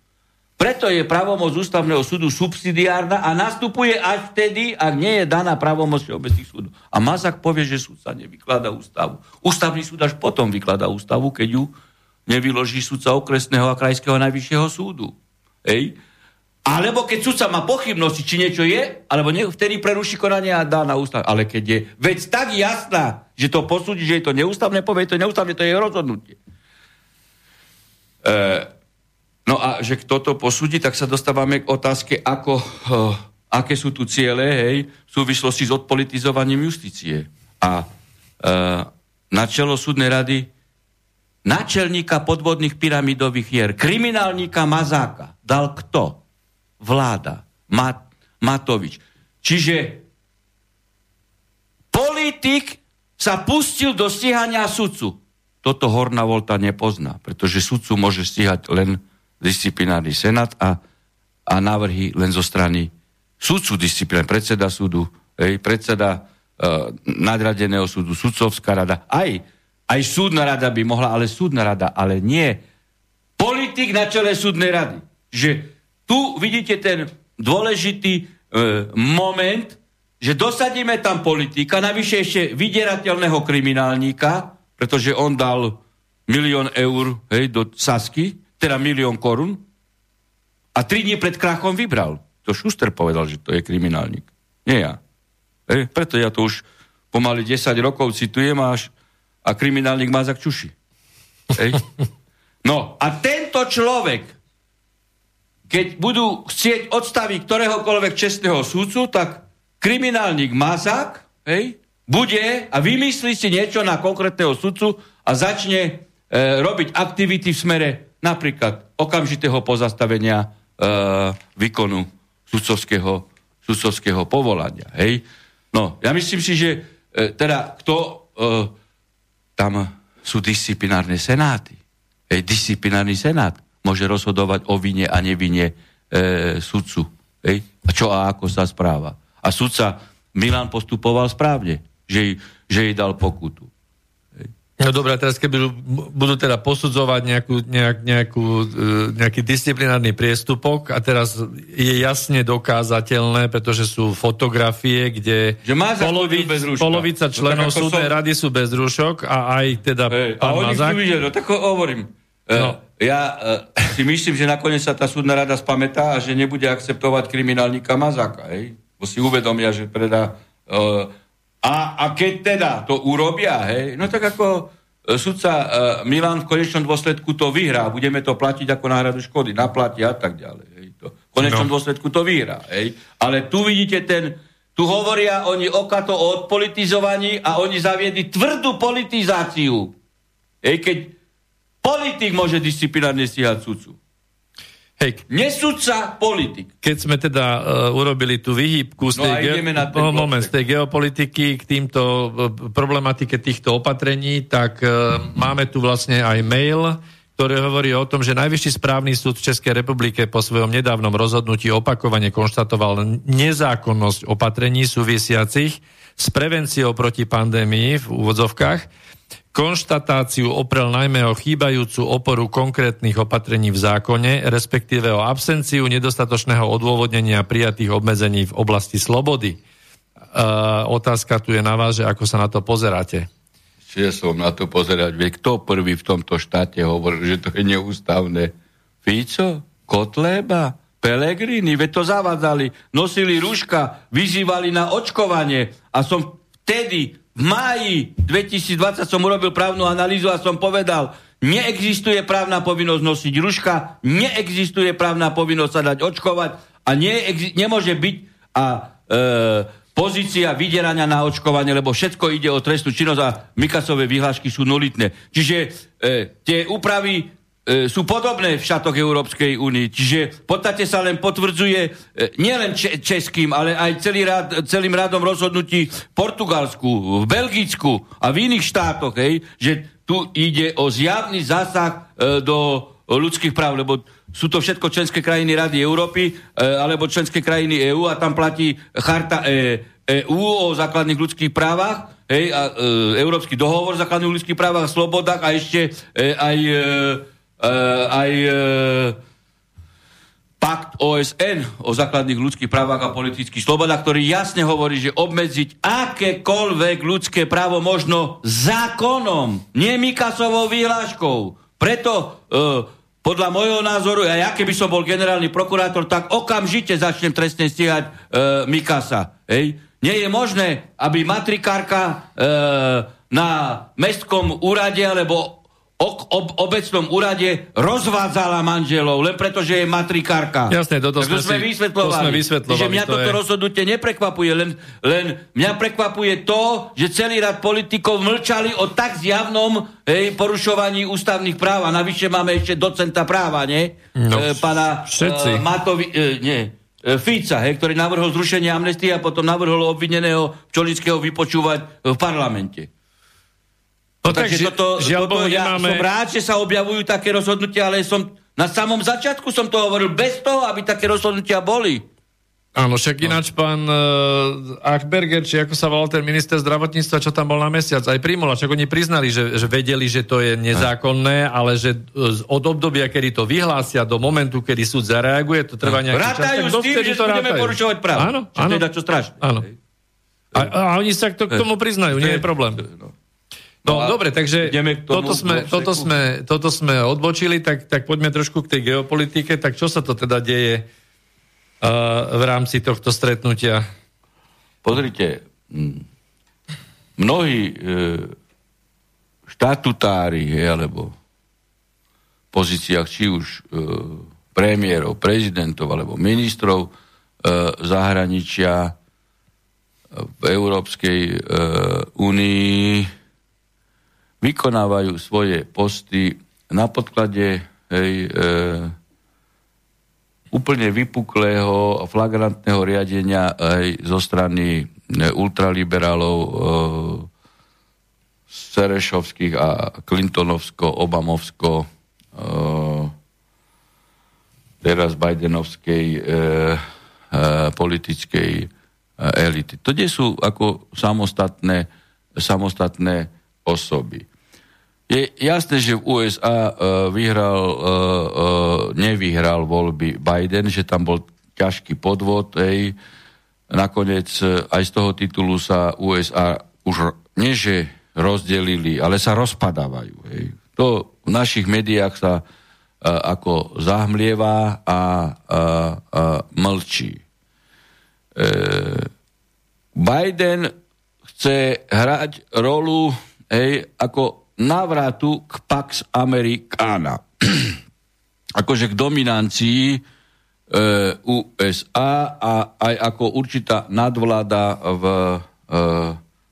Preto je právomoc ústavného súdu subsidiárna a nastupuje až vtedy, ak nie je daná právomoc všeobecných súdov. A Mazak povie, že súd sa nevyklada ústavu. Ústavný súd až potom vyklada ústavu, keď ju nevyloží súdca okresného a krajského najvyššieho súdu. Hej. Alebo keď súdca má pochybnosti, či niečo je, alebo nie, vtedy preruší konanie a dá na ústav. Ale keď je vec tak jasná, že to posúdi, že je to neústavné, povie to neústavné, to je jeho rozhodnutie. E, No a že kto to posúdi, tak sa dostávame k otázke, ako, uh, aké sú tu ciele hej, v súvislosti s odpolitizovaním justície. A uh, na čelo súdnej rady načelníka podvodných pyramidových hier, kriminálníka Mazáka dal kto? Vláda. Mat, Matovič. Čiže politik sa pustil do stíhania sudcu. Toto Horná Volta nepozná, pretože sudcu môže stíhať len disciplinárny senát a, a návrhy len zo strany sudcu disciplín, predseda súdu, hej, predseda uh, nadradeného súdu, sudcovská rada, aj, aj súdna rada by mohla, ale súdna rada, ale nie politik na čele súdnej rady. Že tu vidíte ten dôležitý e, moment, že dosadíme tam politika, navyše ešte vydierateľného kriminálníka, pretože on dal milión eur hej, do Sasky, teda milión korun, a tri dní pred krachom vybral. To Šuster povedal, že to je kriminálnik. Nie ja. Hej, preto ja to už pomaly 10 rokov citujem až a kriminálnik má čuši. Hej. No a tento človek keď budú chcieť odstaviť ktoréhokoľvek čestného súdcu, tak kriminálnik Mazák hej, bude a vymyslí si niečo na konkrétneho sudcu a začne e, robiť aktivity v smere napríklad okamžitého pozastavenia e, výkonu sudcovského, sudcovského povolania. Hej. No, ja myslím si, že e, teda kto e, tam sú disciplinárne senáty. Hej, disciplinárny senát môže rozhodovať o vine a nevine e, sudcu. Hej? A čo a ako sa správa. A sudca Milan postupoval správne, že, že jej dal pokutu. No dobré, teraz keby budú teda posudzovať nejakú, nejak, nejakú, e, nejaký disciplinárny priestupok a teraz je jasne dokázateľné, pretože sú fotografie, kde že polovic, polovica no členov no, súdnej som... rady sú bez rúšok a aj teda pán a oni Mazák... chcú vidieť, no tak hovorím. E, no. Ja uh, si myslím, že nakoniec sa tá súdna rada spamätá a že nebude akceptovať kriminálnika Mazáka. Hej? Bo si uvedomia, že predá... Uh, a, a keď teda to urobia, hej, no tak ako sudca uh, Milan v konečnom dôsledku to vyhrá, budeme to platiť ako náhradu škody, naplatia a tak ďalej. Hej, to. V konečnom no. dôsledku to vyhrá. Hej. Ale tu vidíte ten, tu hovoria oni okato o odpolitizovaní a oni zaviedli tvrdú politizáciu. Hej, keď Politik môže disciplinárne stíhať sudcu. Hej. Nesudca, politik. Keď sme teda uh, urobili tú vyhýbku z no tej, ge- oh, moment, z tej geopolitiky k týmto uh, problematike týchto opatrení, tak uh, máme tu vlastne aj mail, ktorý hovorí o tom, že Najvyšší správny súd v Českej republike po svojom nedávnom rozhodnutí opakovane konštatoval nezákonnosť opatrení súvisiacich s prevenciou proti pandémii v úvodzovkách konštatáciu oprel najmä o chýbajúcu oporu konkrétnych opatrení v zákone, respektíve o absenciu nedostatočného odôvodnenia prijatých obmedzení v oblasti slobody. Uh, otázka tu je na vás, že ako sa na to pozeráte. Čiže som na to pozerať, vie, kto prvý v tomto štáte hovoril, že to je neústavné? Fico? Kotleba? Pelegrini? Veď to zavadzali, nosili rúška, vyzývali na očkovanie a som vtedy v máji 2020 som urobil právnu analýzu a som povedal, neexistuje právna povinnosť nosiť ruška, neexistuje právna povinnosť sa dať očkovať a neexi- nemôže byť a e, pozícia vydierania na očkovanie, lebo všetko ide o trestnú činnosť a Mikasové vyhlášky sú nulitné. Čiže e, tie úpravy sú podobné v šatoch Európskej únii. Čiže v podstate sa len potvrdzuje e, nielen če- českým, ale aj celý rad, celým radom rozhodnutí v Portugalsku, v Belgicku a v iných štátoch, hej, že tu ide o zjavný zásah e, do ľudských práv, lebo sú to všetko členské krajiny Rady Európy e, alebo členské krajiny EÚ a tam platí charta EÚ e o základných ľudských právach, hej, a, e, Európsky dohovor o základných ľudských právach a slobodách a ešte e, aj e, aj e, pakt OSN o základných ľudských právach a politických slobodách, ktorý jasne hovorí, že obmedziť akékoľvek ľudské právo možno zákonom, nie Mikasovou výhláškou. Preto e, podľa môjho názoru, a ja keby som bol generálny prokurátor, tak okamžite začnem trestne stíhať e, Mikasa. Hej? Nie je možné, aby matrikárka e, na mestskom úrade alebo ok, ob, obecnom úrade rozvádzala manželov, len preto, že je matrikárka. Jasne, toto sme, sme, si, vysvetlovali. To sme vysvetlovali. Že mňa to toto je... rozhodnutie neprekvapuje, len, len mňa prekvapuje to, že celý rad politikov mlčali o tak zjavnom hej, porušovaní ústavných práv. A navyše máme ešte docenta práva, nie? No, e, pana všetci. E, Matovi, e, nie, e, Fica, hej, ktorý navrhol zrušenie amnestie a potom navrhol obvineného Čolického vypočúvať v parlamente. No, no takže toto, žiaľ toto ja nemáme... som rád, že sa objavujú také rozhodnutia, ale som na samom začiatku som to hovoril bez toho, aby také rozhodnutia boli. Áno, však no. ináč pán uh, Achberger, či ako sa volal ten minister zdravotníctva, čo tam bol na mesiac, aj Primola, však oni priznali, že, že vedeli, že to je nezákonné, ale že od obdobia, kedy to vyhlásia do momentu, kedy súd zareaguje, to trvá nejaký rátajú čas. Rátajú s tým, že to budeme porušovať právo. Áno, áno. Je čo strašné. Áno. A, a oni sa to, k tomu priznajú, nie je problém. No, no, no dobre, takže toto, sme, toto, sme, toto sme odbočili, tak, tak poďme trošku k tej geopolitike. Tak čo sa to teda deje v rámci tohto stretnutia? Pozrite, mnohí e, štatutári, alebo v pozíciách či už e, premiérov, prezidentov alebo ministrov e, zahraničia v Európskej únii vykonávajú svoje posty na podklade hej, e, úplne vypuklého flagrantného riadenia aj zo strany e, ultraliberálov e, Serešovských a Clintonovsko-Obamovsko e, teraz Bidenovskej e, e, politickej e, elity. To nie sú ako samostatné, samostatné osoby. Je jasné, že v USA e, vyhral, uh, uh, nevyhral voľby Biden, že tam bol ťažký podvod. Hej. Nakoniec aj z toho titulu sa USA už nie rozdelili, ale sa rozpadávajú. Hej. To v našich médiách sa ako zahmlieva a, a, a mlčí. Biden chce hrať rolu hej, ako návratu k Pax Americana. akože k dominancii e, USA a aj ako určitá nadvláda v e,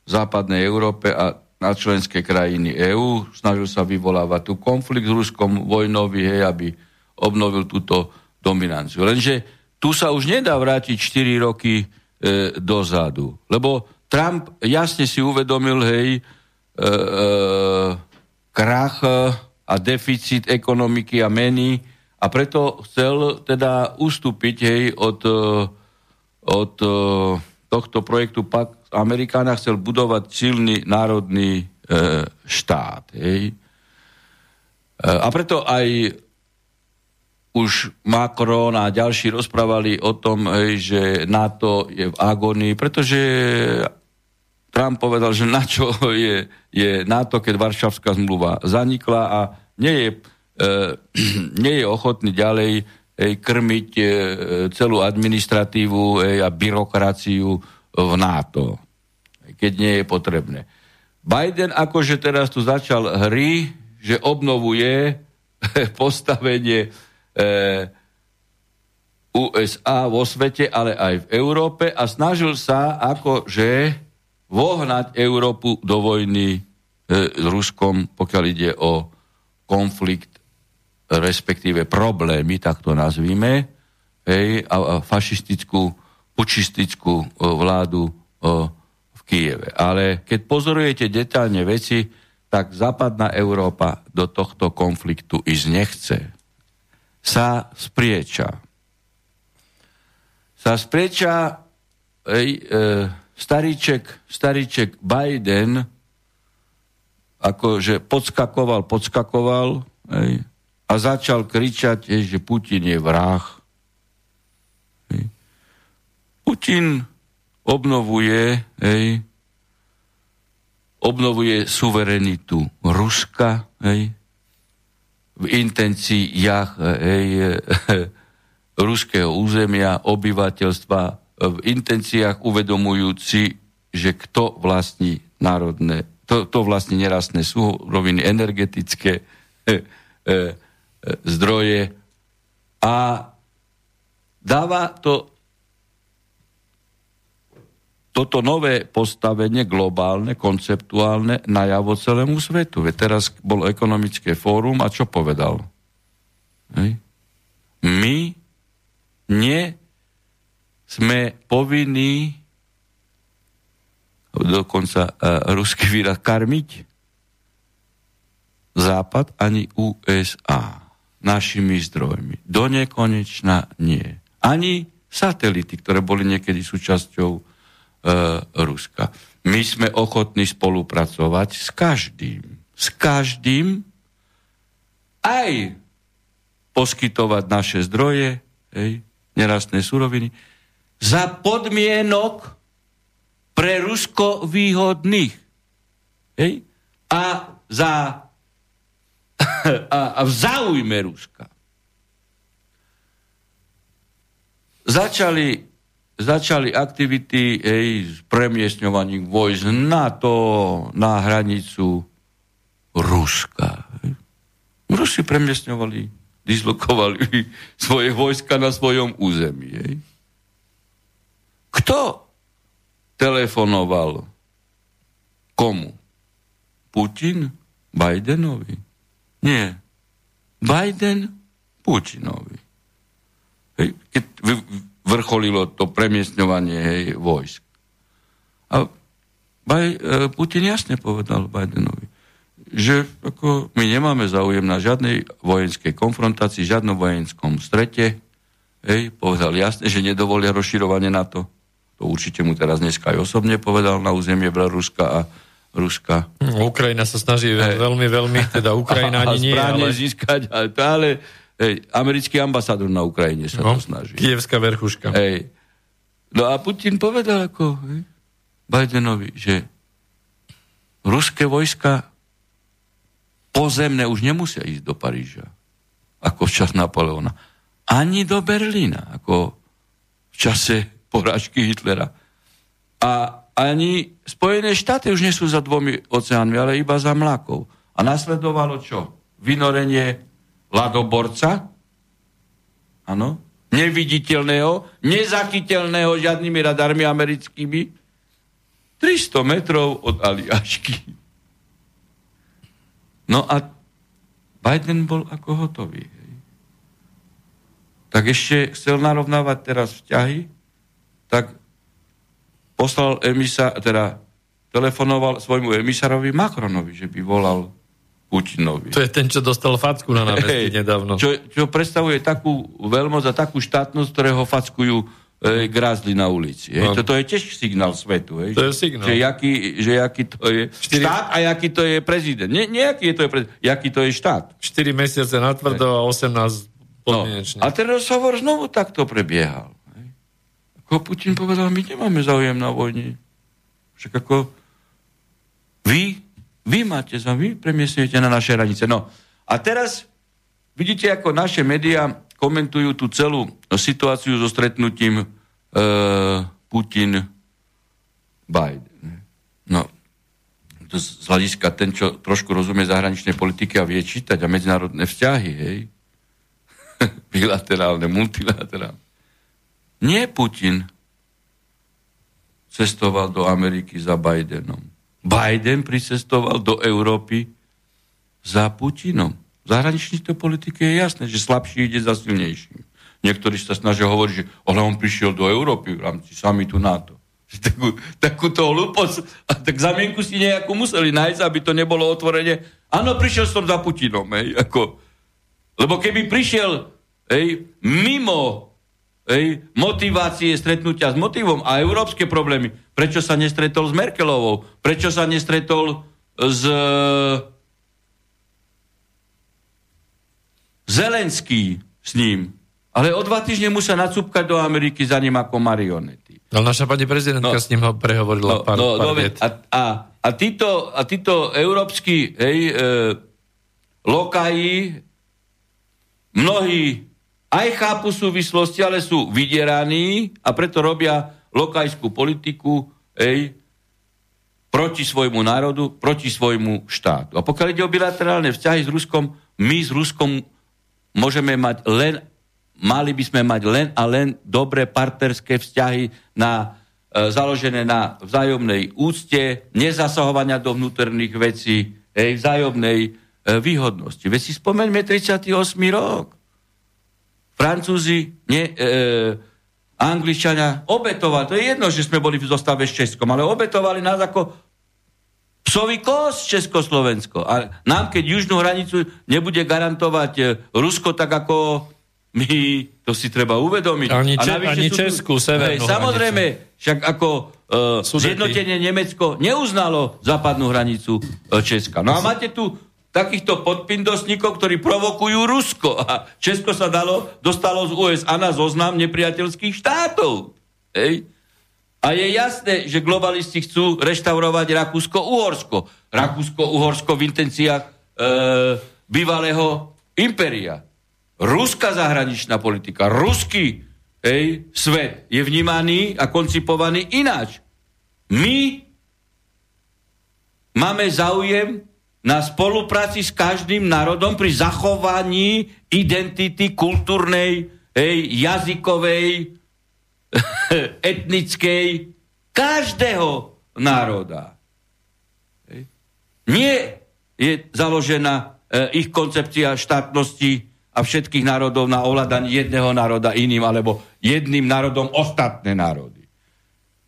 západnej Európe a na členské krajiny EÚ. Snažil sa vyvolávať tu konflikt s Ruskom vojnový, hej, aby obnovil túto dominanciu. Lenže tu sa už nedá vrátiť 4 roky e, dozadu, lebo Trump jasne si uvedomil, hej, krach a deficit ekonomiky a meny a preto chcel teda ustúpiť hej, od, e, od tohto projektu Pax Amerikána, chcel budovať silný národný e, štát. Hej. A preto aj už Macron a ďalší rozprávali o tom, hej, že NATO je v agónii, pretože Trump povedal, že na čo je, je NATO, keď Varšavská zmluva zanikla a nie je, e, nie je ochotný ďalej ej, krmiť e, celú administratívu ej, a byrokraciu v NATO, keď nie je potrebné. Biden akože teraz tu začal hry, že obnovuje postavenie e, USA vo svete, ale aj v Európe a snažil sa akože vohnať Európu do vojny e, s Ruskom, pokiaľ ide o konflikt, respektíve problémy, tak to nazvíme, hej, a, a fašistickú, pučistickú o, vládu o, v Kieve. Ale keď pozorujete detálne veci, tak západná Európa do tohto konfliktu ísť nechce. Sa sprieča. Sa sprieča hej, e, staríček, staríček Biden akože podskakoval, podskakoval hej, a začal kričať, hej, že Putin je vrah. Hej. Putin obnovuje, hej, obnovuje suverenitu Ruska, hej, v intenciách hej, ruského územia, obyvateľstva v intenciách uvedomujúci, že kto vlastní národné, to, to vlastní nerastné súroviny, energetické e, e, e, zdroje a dáva to toto nové postavenie globálne, konceptuálne najavo celému svetu. Veď teraz bolo ekonomické fórum a čo povedal? Hej? My nie sme povinní dokonca uh, ruský výraz karmiť Západ ani USA našimi zdrojmi. Do nekonečna nie. Ani satelity, ktoré boli niekedy súčasťou uh, Ruska. My sme ochotní spolupracovať s každým. S každým aj poskytovať naše zdroje, hej, nerastné suroviny, za podmienok pre Rusko výhodných. Hej? A za a, a v záujme Ruska. Začali, začali aktivity hej, s premiesňovaním vojsk NATO na hranicu Ruska. Hej. Rusi premiesňovali, dislokovali svoje vojska na svojom území. Hej. Kto telefonoval komu? Putin? Bidenovi? Nie. Biden Putinovi. Hej, keď vrcholilo to premiestňovanie hej, vojsk. A Baj, e, Putin jasne povedal Bidenovi, že ako my nemáme záujem na žiadnej vojenskej konfrontácii, žiadnom vojenskom strete. Hej, povedal jasne, že nedovolia rozširovanie NATO. To určite mu teraz dneska aj osobne povedal na územie Belaruska a Ruska. No, Ukrajina sa snaží hey. veľmi, veľmi, teda Ukrajina ani nie, ale... získať, ale, ale hej, americký ambasádor na Ukrajine sa no, to snaží. Kievská verchuška. Hej. No a Putin povedal ako hej, Bidenovi, že ruské vojska pozemné už nemusia ísť do Paríža, ako v čas Napoleona. Ani do Berlína, ako v čase porážky Hitlera. A ani Spojené štáty už nie sú za dvomi oceánmi, ale iba za mlákov. A nasledovalo čo? Vynorenie ladoborca, áno, neviditeľného, nezachytelného žiadnymi radarmi americkými, 300 metrov od Aliašky. No a Biden bol ako hotový. Hej. Tak ešte chcel narovnávať teraz vzťahy tak poslal emisa, teda telefonoval svojmu emisárovi Macronovi, že by volal Putinovi. To je ten, čo dostal facku na námestí hey, nedávno. Čo, čo predstavuje takú veľmoc a takú štátnosť, ktorého fackujú e, grázli na ulici. No. Toto je tiež signál svetu. Hej, to je signál. Že jaký, že jaký to je 4... štát a jaký to je prezident. Nie, nie aký je to je prezident, jaký to je štát. 4 mesiace natvrdo a 18 podmienečne. No. A ten rozhovor znovu takto prebiehal. Ako Putin povedal, my nemáme záujem na vojne. Však ako vy, vy máte za, vy premiesňujete na naše hranice. No a teraz vidíte, ako naše médiá komentujú tú celú situáciu so stretnutím e, Putin-Biden. No, to z hľadiska ten, čo trošku rozumie zahraničnej politiky a vie čítať a medzinárodné vzťahy, hej, bilaterálne, multilaterálne. Nie Putin cestoval do Ameriky za Bidenom. Biden pricestoval do Európy za Putinom. V zahraničnej politike je jasné, že slabší ide za silnejším. Niektorí sa snažia hovoriť, že ale on prišiel do Európy v rámci samitu NATO. Takú, takúto hlúposť. A tak zamienku si nejakú museli nájsť, aby to nebolo otvorenie. Áno, prišiel som za Putinom. Hej, ako, lebo keby prišiel hej, mimo Ej, motivácie stretnutia s motivom a európske problémy. Prečo sa nestretol s Merkelovou? Prečo sa nestretol s Zelenský s ním? Ale o dva týždne musia nacúpkať do Ameriky za ním ako marionety. No naša pani prezidentka no, s ním ho prehovorila no, pár, no, pár no, a, a, a, títo, a títo európsky hej, e, lokaji, mnohí aj chápu súvislosti, ale sú vydieraní a preto robia lokajskú politiku ej, proti svojmu národu, proti svojmu štátu. A pokiaľ ide o bilaterálne vzťahy s Ruskom, my s Ruskom môžeme mať len, mali by sme mať len a len dobré partnerské vzťahy na, e, založené na vzájomnej úcte, nezasahovania do vnútorných vecí, ej, vzájomnej e, výhodnosti. Veď si spomeňme 38. rok. Francúzi ne, e, Angličania obetovali, to je jedno, že sme boli v zostave s Českom, ale obetovali nás ako psový kos Československo. A nám, keď južnú hranicu nebude garantovať e, Rusko, tak ako my, to si treba uvedomiť. Ani, če- ani Česku, severnú hej, Samozrejme, však ako uh, zjednotenie Nemecko neuznalo západnú hranicu uh, Česka. No a máte tu takýchto podpindosníkov, ktorí provokujú Rusko. A Česko sa dalo, dostalo z USA na zoznam nepriateľských štátov. Hej. A je jasné, že globalisti chcú reštaurovať Rakúsko-Uhorsko. Rakúsko-Uhorsko v intenciách e, bývalého imperia. Ruská zahraničná politika, ruský hej, svet je vnímaný a koncipovaný ináč. My máme záujem na spolupráci s každým národom pri zachovaní identity kultúrnej, hej, jazykovej, etnickej, každého národa. Hej. Nie je založená e, ich koncepcia štátnosti a všetkých národov na ovládanie jedného národa iným, alebo jedným národom ostatné národy.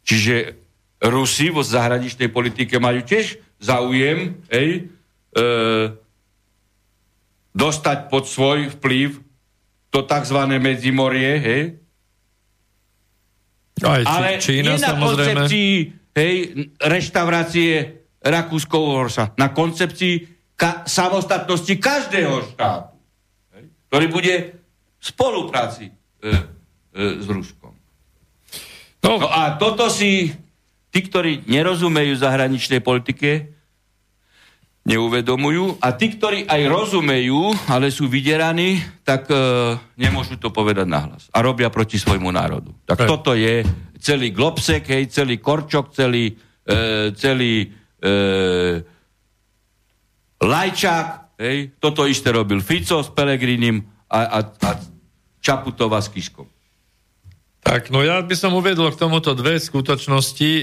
Čiže Rusi vo zahraničnej politike majú tiež záujem, hej, dostať pod svoj vplyv to tzv. medzimorie, hej? Aj či, Ale Čína, nie na samozrejme. koncepcii hej, reštaurácie Rakúsko-Uhorsa, na koncepcii ka- samostatnosti každého štátu, hej, ktorý bude v spolupráci e, e, s Ruskom. No, No a toto si tí, ktorí nerozumejú zahraničnej politike, neuvedomujú a tí, ktorí aj rozumejú, ale sú vyderaní, tak e, nemôžu to povedať nahlas. A robia proti svojmu národu. Tak Hej. toto je celý Globsek, hej, celý Korčok, celý, e, celý e, Lajčák, hej, toto isté robil Fico s Pelegrinim a, a, a Čaputová s Kiškom. Tak, no ja by som uvedol k tomuto dve skutočnosti. E,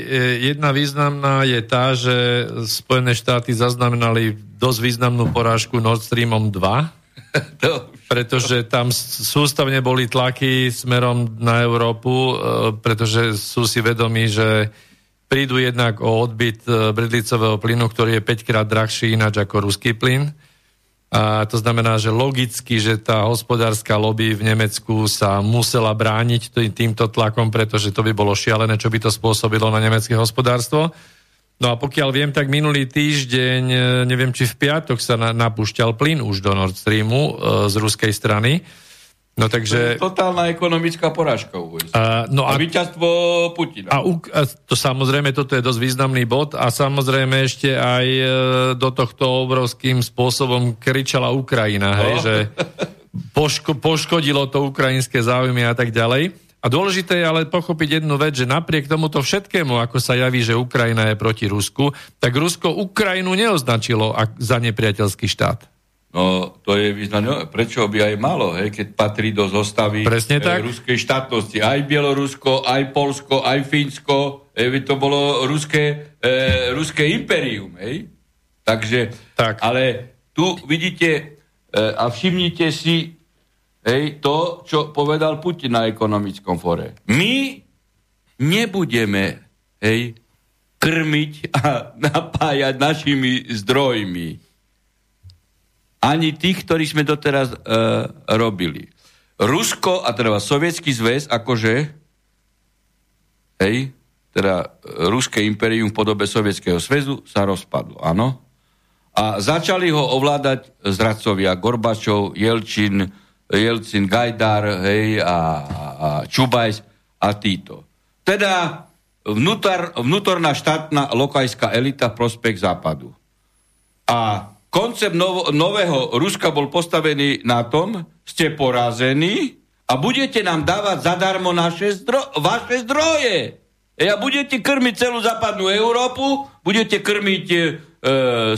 Jedna významná je tá, že Spojené štáty zaznamenali dosť významnú porážku Nord Streamom 2, To, pretože tam sústavne boli tlaky smerom na Európu, e, pretože sú si vedomí, že prídu jednak o odbyt e, bridlicového plynu, ktorý je 5 krát drahší ináč ako ruský plyn. A to znamená, že logicky, že tá hospodárska lobby v Nemecku sa musela brániť tý- týmto tlakom, pretože to by bolo šialené, čo by to spôsobilo na nemecké hospodárstvo. No a pokiaľ viem, tak minulý týždeň, e, neviem, či v piatok sa na, napúšťal plyn už do Nord Streamu e, z ruskej strany. No takže... Totálna ekonomická porážka USA. A, no A a, víťazstvo Putina. a, a to samozrejme, toto je dosť významný bod a samozrejme ešte aj e, do tohto obrovským spôsobom kričala Ukrajina, hej, No. že poško, poškodilo to ukrajinské záujmy a tak ďalej. A dôležité je ale pochopiť jednu vec, že napriek tomuto všetkému, ako sa javí, že Ukrajina je proti Rusku, tak Rusko Ukrajinu neoznačilo za nepriateľský štát. No, to je významné. Prečo by aj malo, hej, keď patrí do zostavy Presne tak. ruskej štátnosti. Aj Bielorusko, aj Polsko, aj Fínsko. Veď to bolo ruské, e, ruské imperium. Hej. Takže, Tak. ale tu vidíte e, a všimnite si hej, to, čo povedal Putin na ekonomickom fore. My nebudeme hej, krmiť a napájať našimi zdrojmi ani tých, ktorí sme doteraz e, robili. Rusko, a teda Sovietský zväz, akože, hej, teda Ruské imperium v podobe Sovietskeho zväzu sa rozpadlo, áno? A začali ho ovládať zradcovia Gorbačov, Jelčin, Jelcin, Gajdar, hej, a, a Čubajs a títo. Teda vnútor, vnútorná štátna lokajská elita v prospech západu. A koncept novo, nového Ruska bol postavený na tom, ste porazení a budete nám dávať zadarmo naše zdro, vaše zdroje. E a budete krmiť celú západnú Európu, budete krmiť e,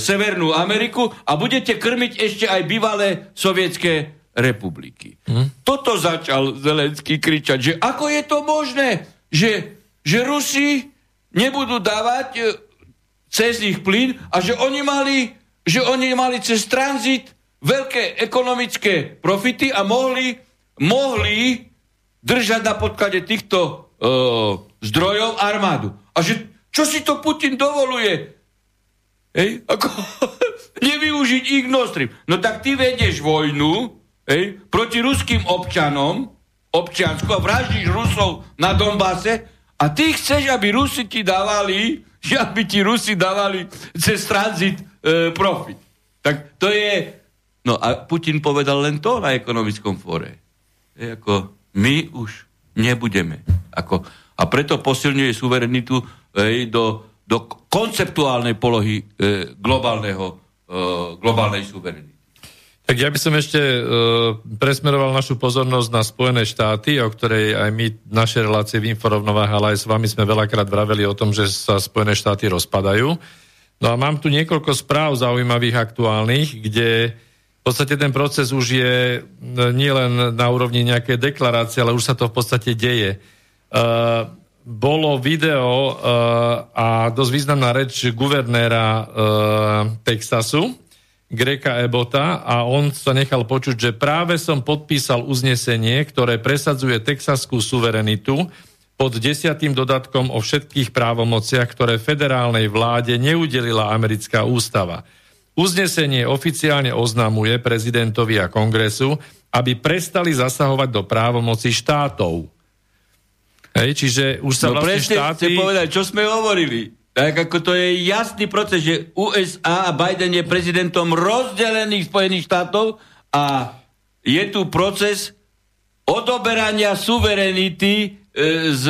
Severnú Ameriku a budete krmiť ešte aj bývalé sovietské republiky. Hm? Toto začal Zelenský kričať, že ako je to možné, že, že Rusi nebudú dávať e, cez nich plyn a že oni mali, že oni mali cez tranzit veľké ekonomické profity a mohli, mohli držať na podklade týchto uh, zdrojov armádu. A že čo si to Putin dovoluje? Hej, ako nevyužiť ich Nostrim. No tak ty vedieš vojnu hej, proti ruským občanom, občiansku a vraždíš Rusov na Donbase a ty chceš, aby Rusi ti dávali, že aby ti Rusi dávali cez tranzit e, profit. Tak to je... No a Putin povedal len to na ekonomickom fóre. Je ako, my už nebudeme. Ako, a preto posilňuje suverenitu e, do, do konceptuálnej polohy e, globálneho, e, globálnej suverenity. Tak ja by som ešte e, presmeroval našu pozornosť na Spojené štáty, o ktorej aj my, naše relácie v Inforovnovách, ale aj s vami sme veľakrát vraveli o tom, že sa Spojené štáty rozpadajú. No a mám tu niekoľko správ zaujímavých aktuálnych, kde v podstate ten proces už je e, nielen na úrovni nejakej deklarácie, ale už sa to v podstate deje. Uh, bolo video uh, a dosť významná reč guvernéra uh, Texasu, Greka Ebota a on sa nechal počuť, že práve som podpísal uznesenie, ktoré presadzuje texaskú suverenitu pod desiatým dodatkom o všetkých právomociach, ktoré federálnej vláde neudelila americká ústava. Uznesenie oficiálne oznamuje prezidentovi a kongresu, aby prestali zasahovať do právomoci štátov. Hej, čiže už sa no vlastne štáty... povedať, čo sme hovorili. Tak ako to je jasný proces, že USA a Biden je prezidentom rozdelených Spojených štátov a je tu proces odoberania suverenity z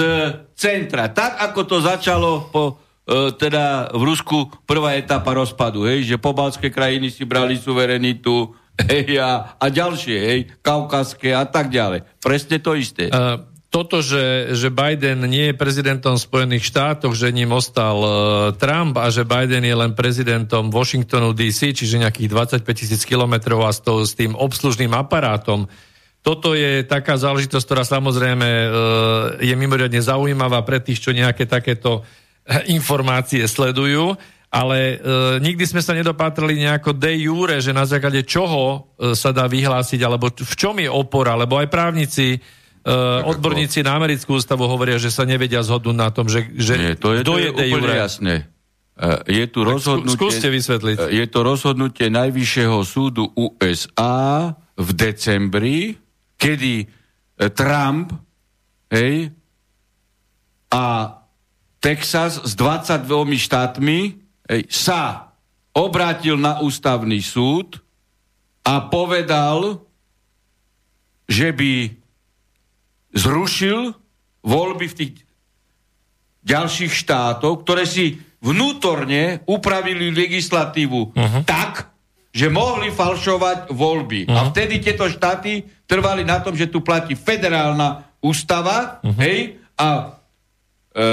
centra. Tak, ako to začalo po, e, teda v Rusku prvá etapa rozpadu, hej, že pobalské krajiny si brali suverenitu, hej, a, a ďalšie, hej, kaukaské a tak ďalej. Presne to isté. Uh, toto, že, že Biden nie je prezidentom Spojených štátov, že ním ostal uh, Trump a že Biden je len prezidentom Washingtonu DC, čiže nejakých 25 tisíc kilometrov a s, to, s tým obslužným aparátom, toto je taká záležitosť, ktorá samozrejme uh, je mimoriadne zaujímavá pre tých, čo nejaké takéto informácie sledujú, ale uh, nikdy sme sa nedopátrali nejako de jure, že na základe čoho sa dá vyhlásiť, alebo v čom je opora, lebo aj právnici Uh, odborníci na americkú ústavu hovoria, že sa nevedia zhodnúť na tom, že, že Nie, to je, to je, je úplne jasné. Uh, je tu rozhodnutie, skúste vysvetliť. Je to rozhodnutie Najvyššieho súdu USA v decembri, kedy uh, Trump hej, a Texas s 22 štátmi hej, sa obrátil na ústavný súd a povedal, že by zrušil voľby v tých ďalších štátov, ktoré si vnútorne upravili legislatívu uh-huh. tak, že mohli falšovať voľby. Uh-huh. A vtedy tieto štáty trvali na tom, že tu platí federálna ústava, uh-huh. hej, a e,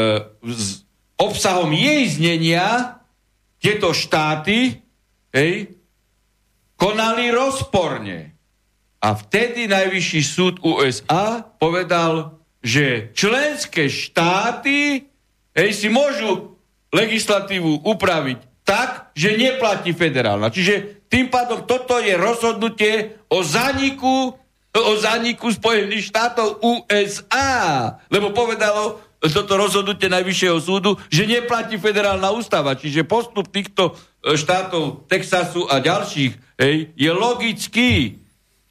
s obsahom jej znenia tieto štáty, hej, konali rozporne. A vtedy najvyšší súd USA povedal, že členské štáty hej, si môžu legislatívu upraviť tak, že neplatí federálna. Čiže tým pádom toto je rozhodnutie o zaniku, o zaniku Spojených štátov USA. Lebo povedalo toto rozhodnutie Najvyššieho súdu, že neplatí federálna ústava. Čiže postup týchto e, štátov Texasu a ďalších hej, je logický.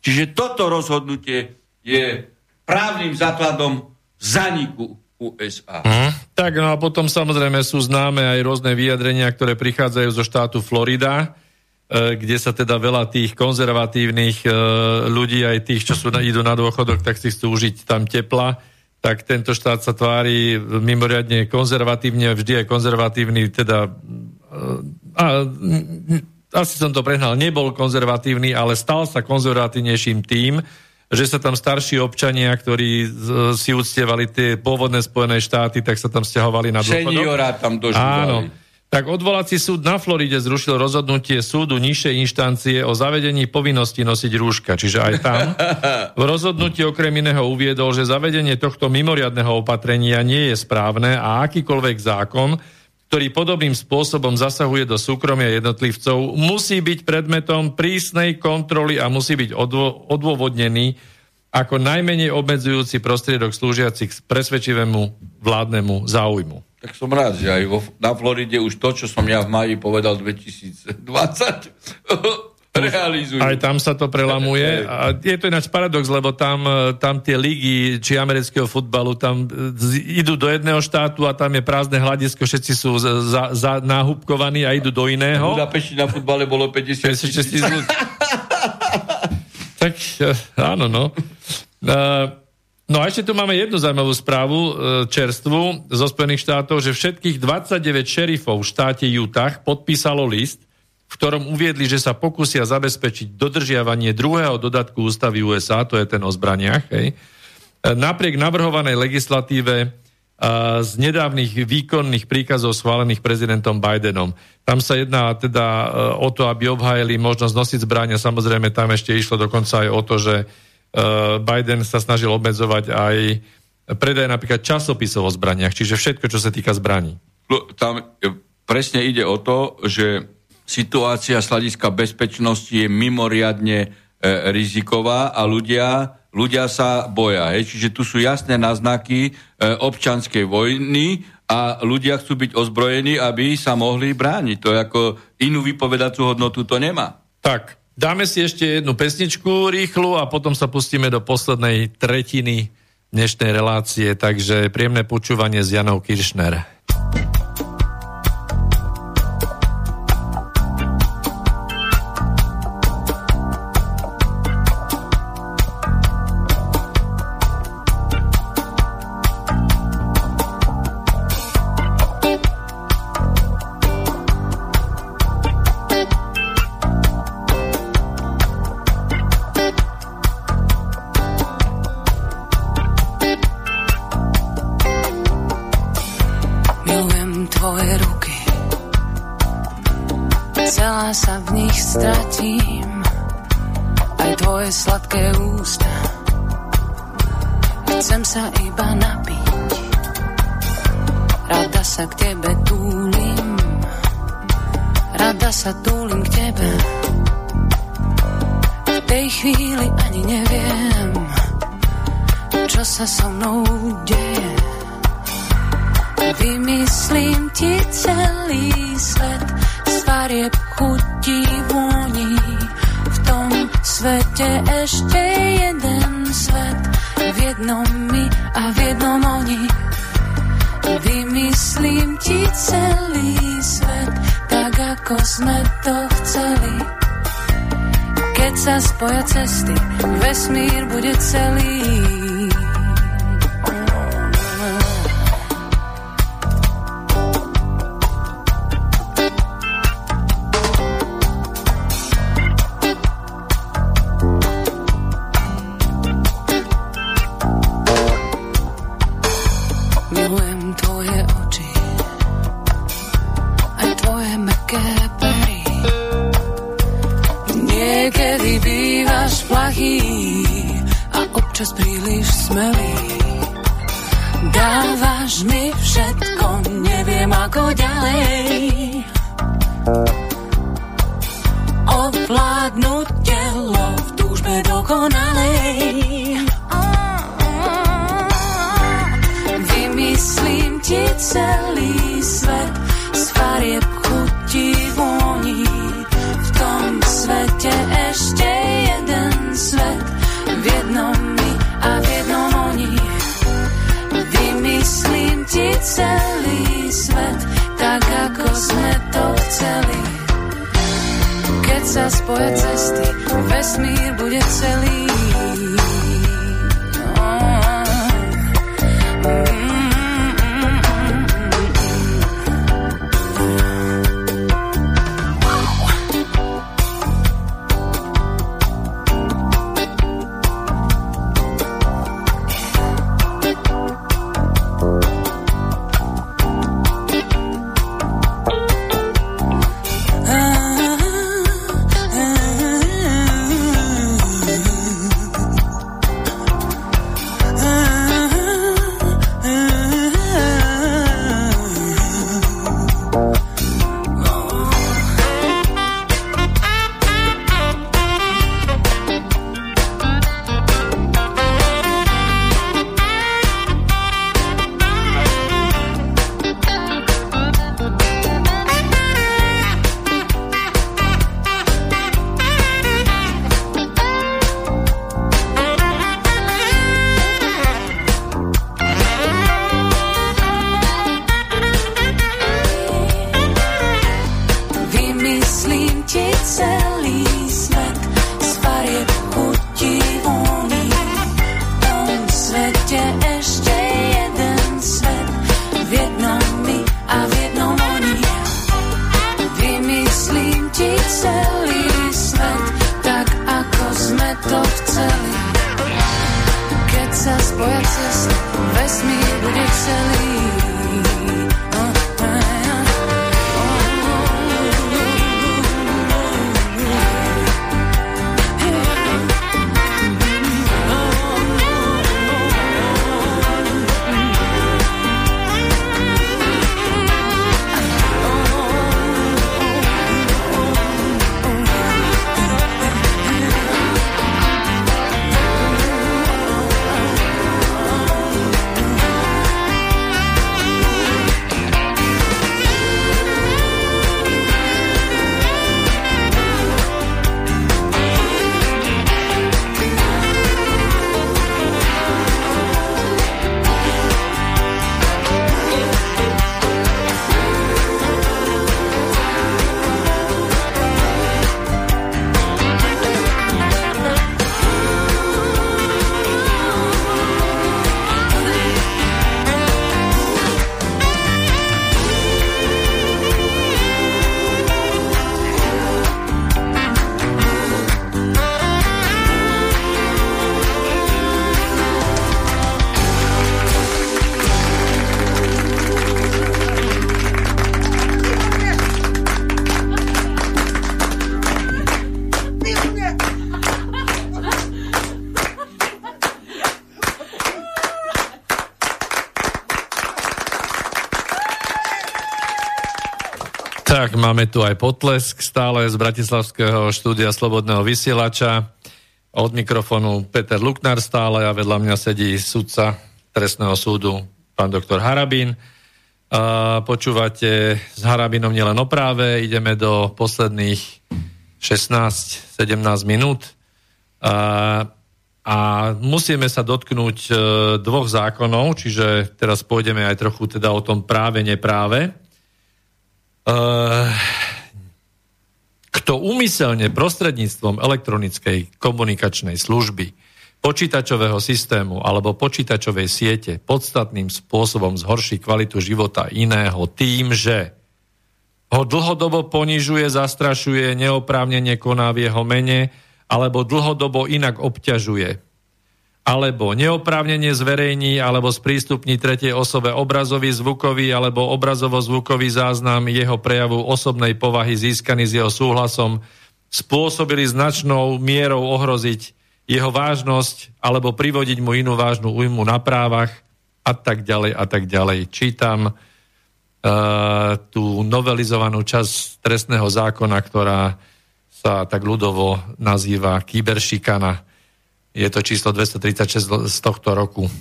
Čiže toto rozhodnutie je právnym základom zaniku USA. Mm. Tak no a potom samozrejme sú známe aj rôzne vyjadrenia, ktoré prichádzajú zo štátu Florida, e, kde sa teda veľa tých konzervatívnych e, ľudí, aj tých, čo sú, idú na dôchodok, tak si chcú užiť tam tepla, tak tento štát sa tvári mimoriadne konzervatívne, vždy je konzervatívny, teda e, a, asi som to prehnal, nebol konzervatívny, ale stal sa konzervatívnejším tým, že sa tam starší občania, ktorí si uctievali tie pôvodné Spojené štáty, tak sa tam stiahovali na dôchodok. Seniora tam dožívali. Áno. Tak odvolací súd na Floride zrušil rozhodnutie súdu nižšej inštancie o zavedení povinnosti nosiť rúška. Čiže aj tam v rozhodnutí okrem iného uviedol, že zavedenie tohto mimoriadného opatrenia nie je správne a akýkoľvek zákon, ktorý podobným spôsobom zasahuje do súkromia jednotlivcov, musí byť predmetom prísnej kontroly a musí byť odvo- odôvodnený ako najmenej obmedzujúci prostriedok slúžiacich presvedčivému vládnemu záujmu. Tak som rád, že aj vo, na Floride už to, čo som ja v maji povedal 2020, realizujú. Aj tam sa to prelamuje. A je to ináč paradox, lebo tam, tam tie ligy, či amerického futbalu, tam idú do jedného štátu a tam je prázdne hľadisko, všetci sú za, za, nahúbkovaní a idú do iného. V Budapešti na futbale bolo 50 tisíc tak e, áno, no. E, no a ešte tu máme jednu zaujímavú správu e, čerstvu zo Spojených štátov, že všetkých 29 šerifov v štáte Utah podpísalo list, v ktorom uviedli, že sa pokusia zabezpečiť dodržiavanie druhého dodatku ústavy USA, to je ten o zbraniach, hej. Napriek navrhovanej legislatíve z nedávnych výkonných príkazov schválených prezidentom Bidenom. Tam sa jedná teda e, o to, aby obhájili možnosť nosiť zbrania. Samozrejme, tam ešte išlo dokonca aj o to, že e, Biden sa snažil obmedzovať aj predaj napríklad časopisov o zbraniach, čiže všetko, čo sa týka zbraní. Tam e, presne ide o to, že situácia z hľadiska bezpečnosti je mimoriadne riziková a ľudia, ľudia sa boja. Hej? Čiže tu sú jasné náznaky občanskej vojny a ľudia chcú byť ozbrojení, aby sa mohli brániť. To je ako inú vypovedacú hodnotu to nemá. Tak, dáme si ešte jednu pesničku rýchlu a potom sa pustíme do poslednej tretiny dnešnej relácie, takže príjemné počúvanie s Janou Kiršner. sladké ústa. Chcem sa iba napiť. Rada sa k tebe túlim. Rada sa túlim k tebe. V tej chvíli ani neviem Čo sa so mnou deje. Vymyslím ti celý svet Z chutí vôni svete ešte jeden svet. V jednom my a v jednom oni. Vymyslím ti celý svet tak ako sme to chceli. Keď sa spoja cesty vesmír bude celý. ako ďalej ovládnuť telo v túžbe dokonalej. Vymyslím ti celý celý Keď sa spoja cesty Vesmír bude celý. Máme tu aj potlesk stále z Bratislavského štúdia Slobodného vysielača. Od mikrofónu Peter Luknár stále a vedľa mňa sedí sudca trestného súdu pán doktor Harabín. A počúvate s Harabinom nielen o práve, ideme do posledných 16-17 minút. A, a musíme sa dotknúť e, dvoch zákonov, čiže teraz pôjdeme aj trochu teda o tom práve, nepráve. Eh, kto úmyselne prostredníctvom elektronickej komunikačnej služby, počítačového systému alebo počítačovej siete podstatným spôsobom zhorší kvalitu života iného tým, že ho dlhodobo ponižuje, zastrašuje, neoprávnene koná v jeho mene alebo dlhodobo inak obťažuje alebo neoprávnenie zverejní alebo sprístupní tretej osobe obrazový, zvukový alebo obrazovo-zvukový záznam jeho prejavu osobnej povahy získaný s jeho súhlasom, spôsobili značnou mierou ohroziť jeho vážnosť alebo privodiť mu inú vážnu újmu na právach a tak ďalej a tak ďalej. Čítam uh, tú novelizovanú časť trestného zákona, ktorá sa tak ľudovo nazýva kyberšikana je to číslo 236 z tohto roku. E,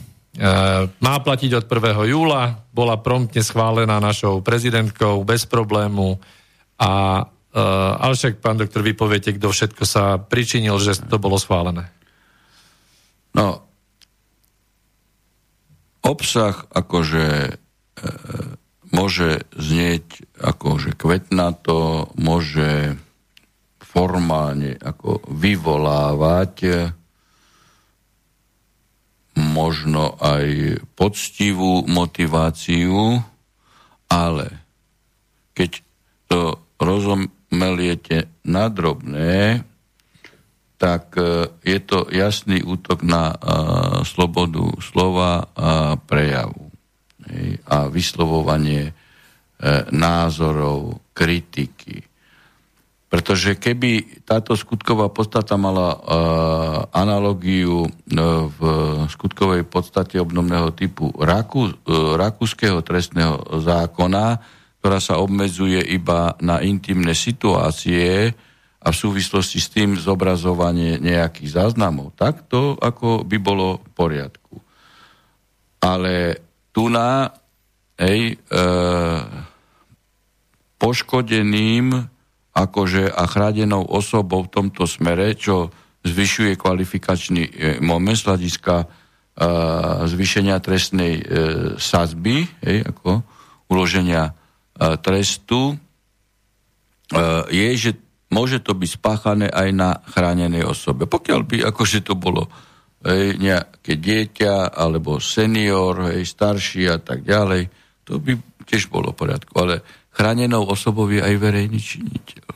má platiť od 1. júla, bola promptne schválená našou prezidentkou bez problému a e, ale však, pán doktor, vy poviete, kto všetko sa pričinil, že to bolo schválené. No, obsah akože e, môže znieť akože kvetnato, môže formálne ako vyvolávať možno aj poctivú motiváciu, ale keď to rozomeliete na drobné, tak e, je to jasný útok na uh, slobodu slova a prejavu a vyslovovanie uh, názorov, kritiky. Pretože keby táto skutková podstata mala uh, analogiu uh, v skutkovej podstate obnovného typu Raku, uh, rakúskeho trestného zákona, ktorá sa obmedzuje iba na intimné situácie a v súvislosti s tým zobrazovanie nejakých záznamov, tak to ako by bolo v poriadku. Ale tu na hej, uh, poškodeným akože a chránenou osobou v tomto smere, čo zvyšuje kvalifikačný e, moment z hľadiska e, zvýšenia trestnej e, sazby, hej, ako uloženia trestu, je, že môže to byť spáchané aj na chránenej osobe. Pokiaľ by akože to bolo hej, nejaké dieťa alebo senior, hej, starší a tak ďalej, to by tiež bolo v poriadku. Ale chránenou osobou je aj verejný činiteľ.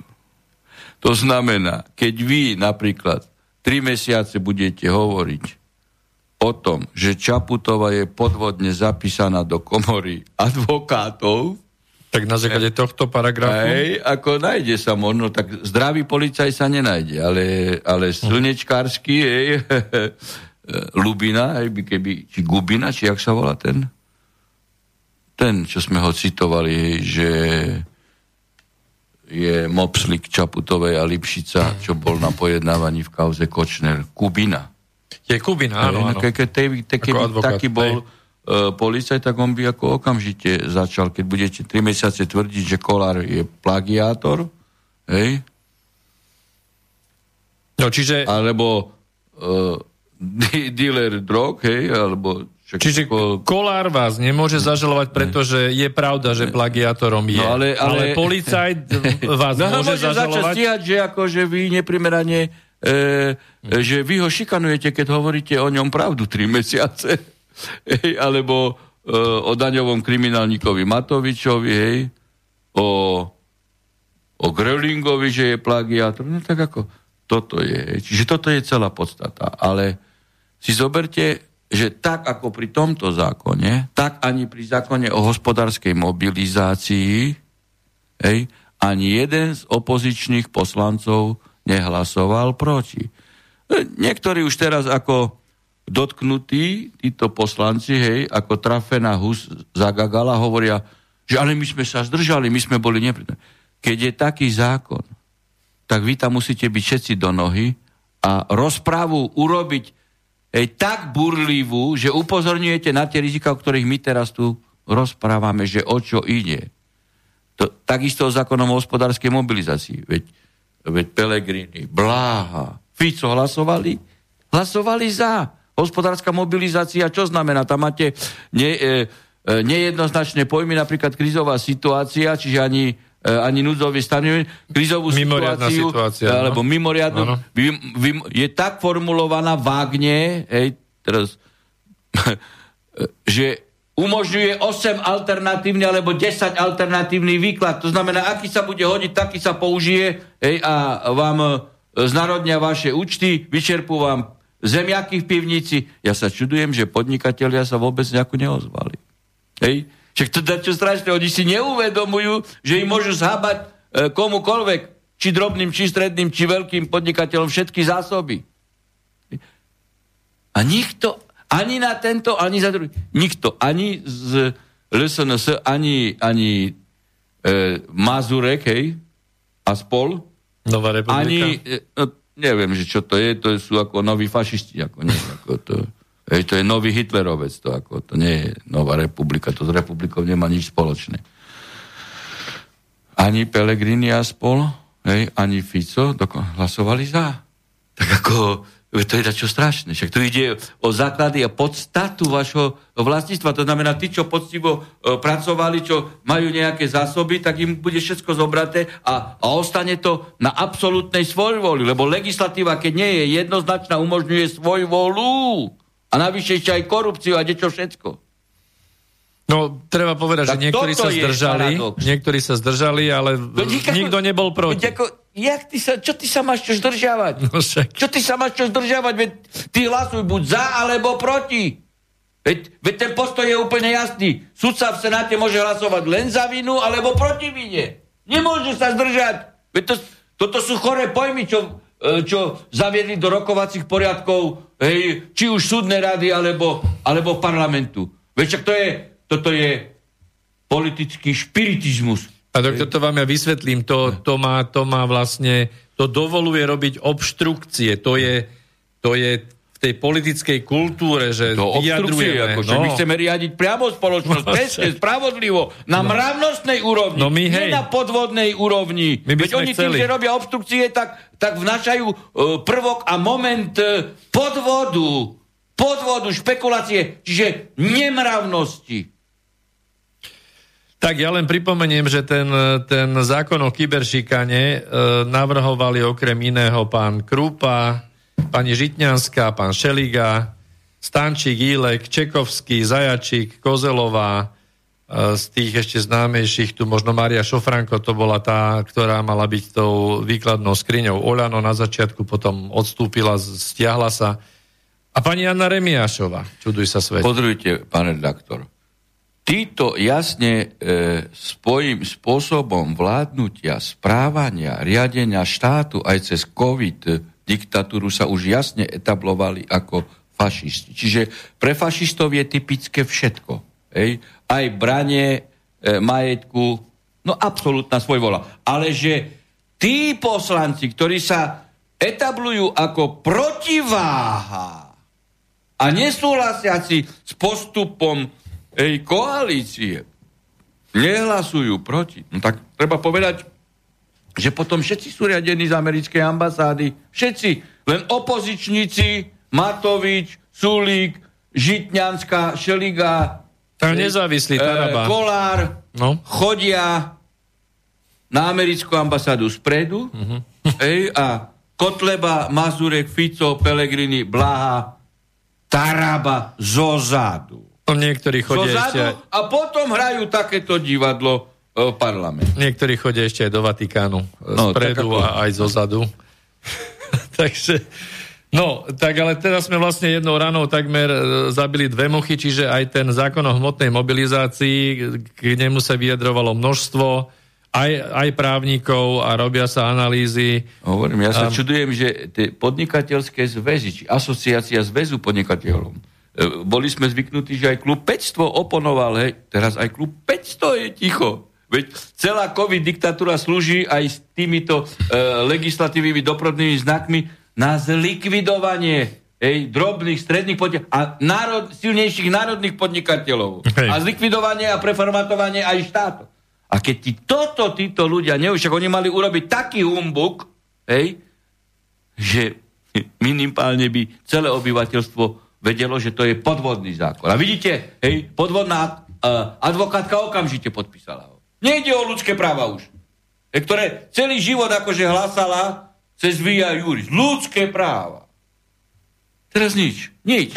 To znamená, keď vy napríklad tri mesiace budete hovoriť o tom, že Čaputová je podvodne zapísaná do komory advokátov, tak na základe tohto paragrafu? Hej, ako nájde sa možno, tak zdravý policaj sa nenájde, ale, ale slnečkársky, hej, Lubina, hej, keby, či Gubina, či jak sa volá ten? Ten, čo sme ho citovali, že je Mopslik Čaputovej a Lipšica, čo bol na pojednávaní v kauze Kočner. Kubina. Je Kubina, áno, áno. Ke, ke, te, te, keby advokát, taký bol uh, policaj, tak on by ako okamžite začal, keď budete 3 mesiace tvrdiť, že Kolár je plagiátor, hej? No, čiže... Alebo uh, dealer drog, hej, alebo však Čiže ako... Kolár vás nemôže zažalovať, pretože je pravda, že plagiátorom je. No, ale, ale... ale policajt vás no, môže, môže zažalovať? začať stíhať, že akože vy neprimerane e, e, že vy ho šikanujete, keď hovoríte o ňom pravdu 3 mesiace. Hej, alebo e, o daňovom kriminálnikovi Matovičovi, hej, o, o Grölingovi, že je plagiátor. No tak ako, toto je. Čiže toto je celá podstata. Ale si zoberte že tak ako pri tomto zákone, tak ani pri zákone o hospodárskej mobilizácii, hej, ani jeden z opozičných poslancov nehlasoval proti. E, niektorí už teraz ako dotknutí, títo poslanci, hej, ako trafená hus zagagala, hovoria, že ale my sme sa zdržali, my sme boli neprítomní. Keď je taký zákon, tak vy tam musíte byť všetci do nohy a rozprávu urobiť hej, tak burlivú, že upozorňujete na tie rizika, o ktorých my teraz tu rozprávame, že o čo ide. To, takisto o zákonom o hospodárskej mobilizácii. Veď, veď Pelegrini, Bláha, Fico hlasovali? Hlasovali za. Hospodárska mobilizácia, čo znamená? Tam máte ne, e, e, nejednoznačné pojmy, napríklad krizová situácia, čiže ani ani núdzový stan, krizovú situáciu, situácia, alebo no? mimoriadnu, vy, vy, je tak formulovaná vágne, hej, teraz, že umožňuje 8 alternatívny alebo 10 alternatívny výklad. To znamená, aký sa bude hodiť, taký sa použije hej, a vám e, znarodnia vaše účty, vyčerpú vám zemiaky v pivnici. Ja sa čudujem, že podnikatelia sa vôbec nejako neozvali. Hej? Však to čo strašné, oni si neuvedomujú, že im môžu zhábať e, komukolvek, či drobným, či stredným, či veľkým podnikateľom všetky zásoby. A nikto, ani na tento, ani za druhý, nikto, ani z LSNS, ani, ani e, Mazurek, hej, a spol, Nová republika? Ani, e, no, neviem, že čo to je, to sú ako noví fašisti, ako nie, ako to... Hej, to je nový Hitlerovec, to, ako, to nie je nová republika, to s republikou nemá nič spoločné. Ani Pelegrini a spol, hej, ani Fico doko- hlasovali za. Tak ako, to je čo strašné. Však tu ide o základy a podstatu vašho vlastníctva. To znamená, tí, čo poctivo e, pracovali, čo majú nejaké zásoby, tak im bude všetko zobraté a, a ostane to na absolútnej svojvoli. Lebo legislatíva, keď nie je jednoznačná, umožňuje svojvolu. A navyše ešte aj korupciu a niečo všetko. No, treba povedať, tak že niektorí sa zdržali, niektorí sa zdržali, ale Nikako, nikto nebol proti. Ako, jak ty sa, čo ty sa máš čo zdržiavať? No však. Čo ty sa máš čo zdržiavať? Veď ty hlasuj buď za, alebo proti. Veď, veď ten postoj je úplne jasný. Sudca v Senáte môže hlasovať len za vinu, alebo proti vine. Nemôže sa zdržať. Veď to, toto sú choré pojmy, čo E, čo zaviedli do rokovacích poriadkov, hej, či už súdne rady, alebo, alebo parlamentu. Veď to je, toto je politický špiritizmus. A doktor, to vám ja vysvetlím, to, to, má, to má vlastne, to dovoluje robiť obštrukcie, to je, to je v tej politickej kultúre, že to vyjadrujeme. Ako, no. my chceme riadiť priamo spoločnosť, presne, spravodlivo, na no. mravnostnej úrovni, no my, hej. nie na podvodnej úrovni. My Veď oni chceli. tým, že robia obstrukcie, tak, tak vnašajú uh, prvok a moment uh, podvodu, podvodu, špekulácie, čiže nemravnosti. Tak ja len pripomeniem, že ten, ten zákon o kyberšikane e, navrhovali okrem iného pán Krupa, pani Žitňanská, pán Šeliga, Stančík, Ílek, Čekovský, Zajačík, Kozelová, e, z tých ešte známejších, tu možno Maria Šofranko, to bola tá, ktorá mala byť tou výkladnou skriňou Oľano na začiatku, potom odstúpila, stiahla sa A pani Anna Remiášova, čuduj sa svet. Pozrite, pán redaktor. Títo jasne e, svojím spôsobom vládnutia, správania, riadenia štátu aj cez COVID diktatúru sa už jasne etablovali ako fašisti. Čiže pre fašistov je typické všetko. Ej? Aj branie e, majetku, no absolútna svojvola. Ale že tí poslanci, ktorí sa etablujú ako protiváha a nesúhlasiaci s postupom ej, koalície nehlasujú proti, no tak treba povedať, že potom všetci sú riadení z americkej ambasády. Všetci. Len opozičníci, Matovič, Sulík, Žitňanská, Šeliga, Tam nezávislý, Taraba. e, Kolár, No. chodia na americkú ambasádu spredu Mhm. ej, a Kotleba, Mazurek, Fico, Pelegrini, Blaha, Taraba zozadu. No, niektorí chodia ešte, Zozadu aj- a potom hrajú takéto divadlo e, v parlamente. niektorí chodia ešte aj do Vatikánu. No, Spredu ako- a aj zo zadu. Takže, no, tak ale teraz sme vlastne jednou ranou takmer e, zabili dve muchy, čiže aj ten zákon o hmotnej mobilizácii, k nemu sa vyjadrovalo množstvo, aj, aj právnikov a robia sa analýzy. Hovorím, ja sa Um, čudujem, že tie podnikateľské zväzy, či asociácia zväzu podnikateľom, e, boli sme zvyknutí, že aj klub 500 oponoval, hej, teraz aj klub 500 je ticho. Veď celá COVID diktatúra slúži aj s týmito e, legislatívnymi doprodnými znakmi na zlikvidovanie hej, drobných, stredných podnikateľov a národ, silnejších národných podnikateľov. Hej. A zlikvidovanie a preformatovanie aj štátu. A keď ti toto títo ľudia neuž, však oni mali urobiť taký humbuk, hej, že minimálne by celé obyvateľstvo vedelo, že to je podvodný zákon. A vidíte, hej, podvodná uh, advokátka okamžite podpísala ho. Nejde o ľudské práva už. Hej, ktoré celý život akože hlásala cez Via Juris. Ľudské práva. Teraz nič. Nič.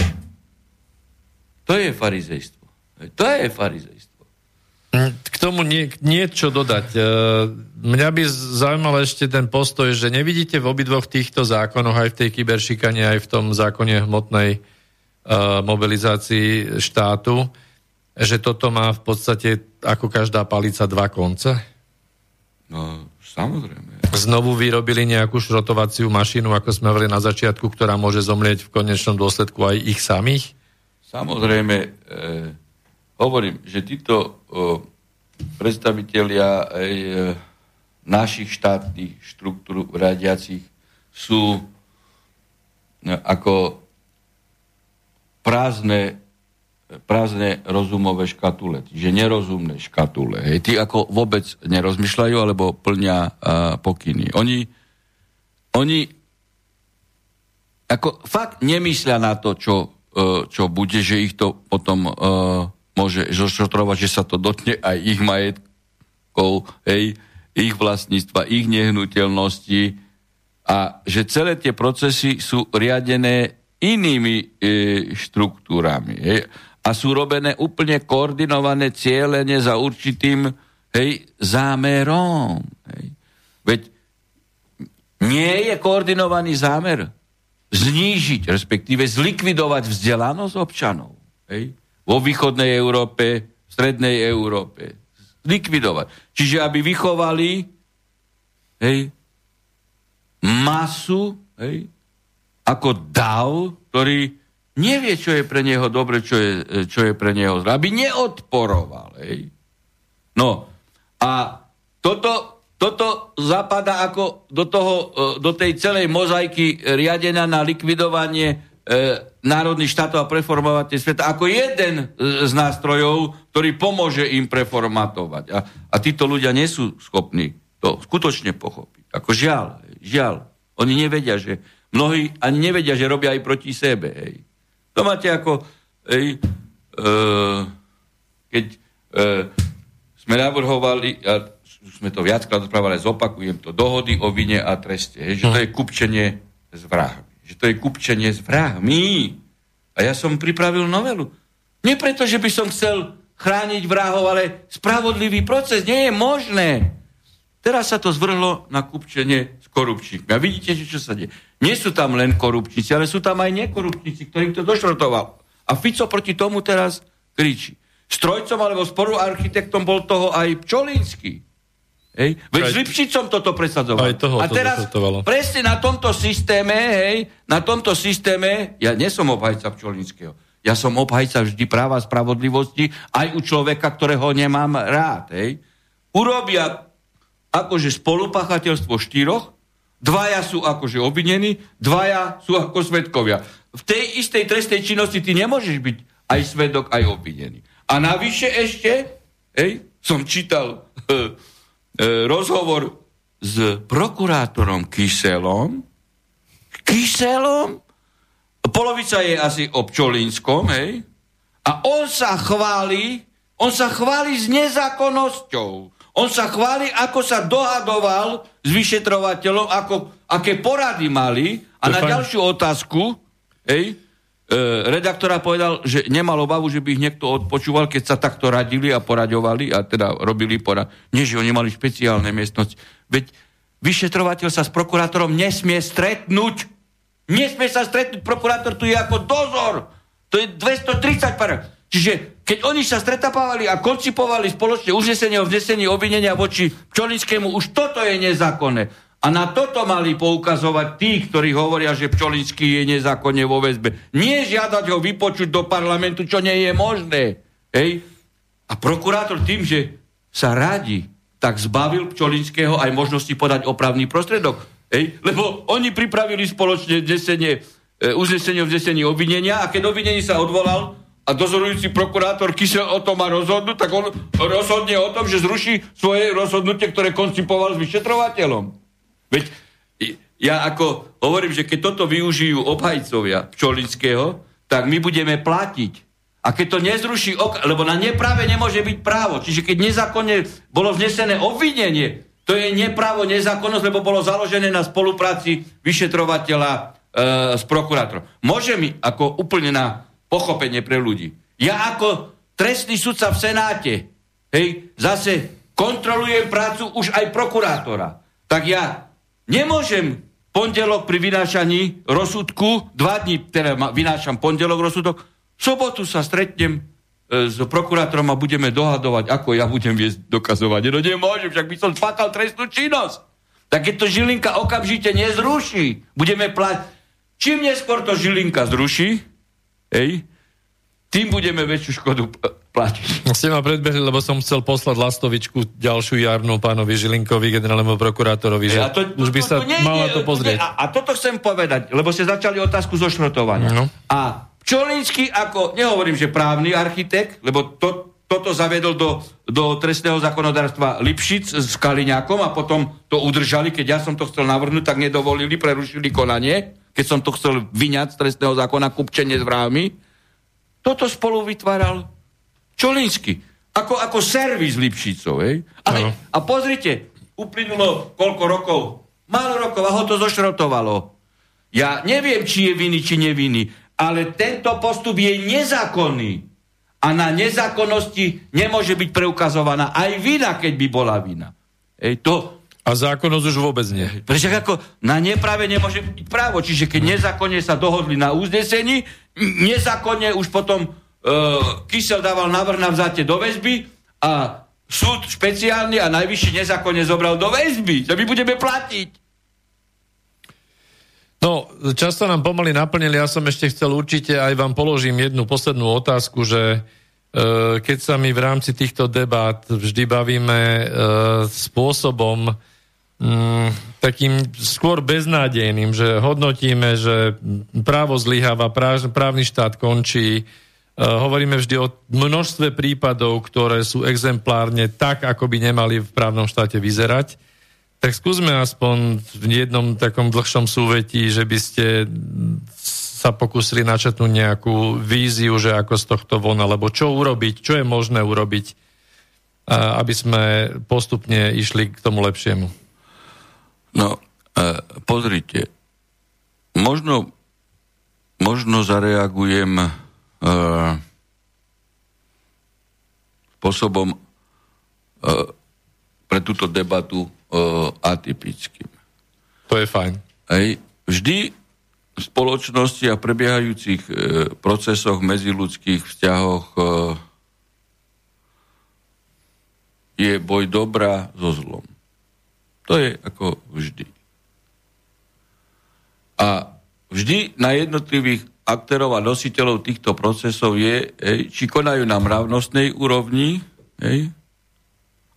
To je farizejstvo. Hej, To je farizejstvo. K tomu nie, niečo dodať. E, Mňa by zaujímal ešte ten postoj, že nevidíte v obidvoch týchto zákonoch, aj v tej kyberšikane, aj v tom zákone hmotnej e, mobilizácii štátu, že toto má v podstate ako každá palica dva konce? No, samozrejme. Znovu vyrobili nejakú šrotovaciu mašinu, ako sme hovorili na začiatku, ktorá môže zomlieť v konečnom dôsledku aj ich samých? Samozrejme, e, hovorím, že títo e, predstavitelia aj, e, našich štátnych štruktúr radiacich sú e, ako prázdne, prázdne rozumové škatule, čiže nerozumné škatule. Hej. Tí ako vôbec nerozmýšľajú alebo plňa a, pokyny. Oni, oni ako fakt nemyslia na to, čo, e, čo bude, že ich to potom uh, môže zošotrovať, že sa to dotkne aj ich majetkov, hej, ich vlastníctva, ich nehnuteľnosti a že celé tie procesy sú riadené inými e, štruktúrami. Hej, a sú robené úplne koordinované cieľene za určitým hej, zámerom. Hej. Veď nie je koordinovaný zámer znížiť, respektíve zlikvidovať vzdelanosť občanov. Hej? Vo východnej Európe, v strednej Európe. Zlikvidovať. Čiže aby vychovali hej, masu hej, ako dav, ktorý nevie, čo je pre neho dobre, čo je, čo je pre neho zlé. Aby neodporoval. Hej. No a toto toto zapadá ako do, toho, e, do tej celej mozaiky riadená na likvidovanie e, národných štátov a preformovanie sveta ako jeden e, z nástrojov, ktorý pomôže im preformatovať. A, a títo ľudia nie sú schopní to skutočne pochopiť. Ako žiaľ, žiaľ. Oni nevedia, že mnohí ani nevedia, že robia aj proti sebe. Hej. To máte ako, hej, e, keď e, sme navrhovali, a sme to viackrát rozprávali, zopakujem to, dohody o vine a treste, hej, že to je kupčenie s vrahmi. Že to je kupčenie s vrahmi. A ja som pripravil novelu. Nie preto, že by som chcel chrániť vrahov, ale spravodlivý proces nie je možné. Teraz sa to zvrhlo na kupčenie korupčníkmi. A vidíte, že čo sa deje. Nie sú tam len korupčníci, ale sú tam aj nekorupčníci, ktorým to došrotoval. A Fico proti tomu teraz kričí. Strojcom alebo spoluarchitektom bol toho aj Pčolínsky. Hej? Veď Aj- s Lipšicom toto presadzoval. Aj toho A teraz presne na tomto systéme, hej, na tomto systéme, ja nie som obhajca Pčolinského. Ja som obhajca vždy práva a spravodlivosti, aj u človeka, ktorého nemám rád. Hej. Urobia akože spolupachateľstvo štyroch, dvaja sú akože obvinení, dvaja sú ako svetkovia. V tej istej trestnej činnosti ty nemôžeš byť aj svedok, aj obvinený. A navyše ešte, hej, som čítal e, e, rozhovor s prokurátorom Kyselom. Kyselom? Polovica je asi o Pčolínskom, hej? A on sa chváli, on sa chváli s nezákonnosťou. On sa chváli, ako sa dohadoval s vyšetrovateľom, ako, aké porady mali. A To na fajn. ďalšiu otázku, hej, e, redaktora povedal, že nemal obavu, že by ich niekto odpočúval, keď sa takto radili a poraďovali a teda robili porad. Nie, že oni mali špeciálne miestnosti. Veď vyšetrovateľ sa s prokurátorom nesmie stretnúť. Nesmie sa stretnúť, prokurátor tu je ako dozor. To je 230 par. Čiže keď oni sa stretávali a koncipovali spoločne uznesenie o vznesení obvinenia voči Pčolinskému, už toto je nezákonné. A na toto mali poukazovať tí, ktorí hovoria, že Pčolinský je nezákonne vo väzbe. Nie žiadať ho vypočuť do parlamentu, čo nie je možné. Hej? A prokurátor tým, že sa radi, tak zbavil Pčolinského aj možnosti podať opravný prostredok. Hej? Lebo oni pripravili spoločne vznesenie, e, uznesenie o vznesení obvinenia a keď obvinení sa odvolal a dozorujúci prokurátor Kysel o tom má rozhodnúť, tak on rozhodne o tom, že zruší svoje rozhodnutie, ktoré koncipoval s vyšetrovateľom. Veď ja ako hovorím, že keď toto využijú obhajcovia Pčolinského, tak my budeme platiť. A keď to nezruší, ok- lebo na neprave nemôže byť právo. Čiže keď nezákonne bolo vznesené obvinenie, to je nepravo, nezákonnosť, lebo bolo založené na spolupráci vyšetrovateľa e, s prokurátorom. Môže mi, ako úplne na pochopenie pre ľudí, ja ako trestný sudca v Senáte, hej, zase kontrolujem prácu už aj prokurátora. Tak ja nemôžem pondelok pri vynášaní rozsudku, dva dní, teda vynášam pondelok rozsudok, v sobotu sa stretnem e, s prokurátorom a budeme dohadovať, ako ja budem viesť dokazovanie. No nemôžem, však by som spáchal trestnú činnosť. Tak keď to Žilinka okamžite nezruší, budeme plať... Čím neskôr to Žilinka zruší, hej, tým budeme väčšiu škodu platiť. Ste ma predbehli, lebo som chcel poslať lastovičku ďalšiu jarnú pánovi Žilinkovi, generálnemu prokurátorovi, že A to- už by to- sa to nejde- mala to pozrieť. A, a toto chcem povedať, lebo ste začali otázku zo šrotovania. No. A Pčolínsky ako, nehovorím, že právny architekt, lebo to, toto zavedol do, do trestného zákonodárstva Lipšic s Kaliňákom a potom to udržali, keď ja som to chcel navrhnúť, tak nedovolili, prerušili konanie, keď som to chcel vyňať z trestného zákona kupčenie s vrávmi. Toto spolu vytváral Čolínsky. Ako, ako servis Lipšicov. Hej? Áno. A, a pozrite, uplynulo koľko rokov? Málo rokov a ho to zošrotovalo. Ja neviem, či je viny, či nevinný, ale tento postup je nezákonný. A na nezákonnosti nemôže byť preukazovaná aj vina, keď by bola vina. Ej, to, A zákonnosť už vôbec nie. Pretože ako na neprave nemôže byť právo. Čiže keď nezákonne sa dohodli na uznesení, nezákonne už potom e, Kysel dával návrh na vzáte do väzby a súd špeciálny a najvyšší nezákonne zobral do väzby. Že my budeme platiť. No, často nám pomaly naplnili, ja som ešte chcel určite, aj vám položím jednu poslednú otázku, že e, keď sa my v rámci týchto debát vždy bavíme e, spôsobom mm, takým skôr beznádejným, že hodnotíme, že právo zlyháva, práv, právny štát končí, e, hovoríme vždy o množstve prípadov, ktoré sú exemplárne tak, ako by nemali v právnom štáte vyzerať. Tak skúsme aspoň v jednom takom dlhšom súvetí, že by ste sa pokúsili načetnúť nejakú víziu, že ako z tohto von, alebo čo urobiť, čo je možné urobiť, aby sme postupne išli k tomu lepšiemu. No, e, pozrite. Možno, možno zareagujem e, spôsobom e, pre túto debatu atypickým. To je fajn. Hej. Vždy v spoločnosti a prebiehajúcich e, procesoch medziludských vzťahoch e, je boj dobra so zlom. To je ako vždy. A vždy na jednotlivých aktérov a nositeľov týchto procesov je, hej, či konajú na mravnostnej úrovni, hej,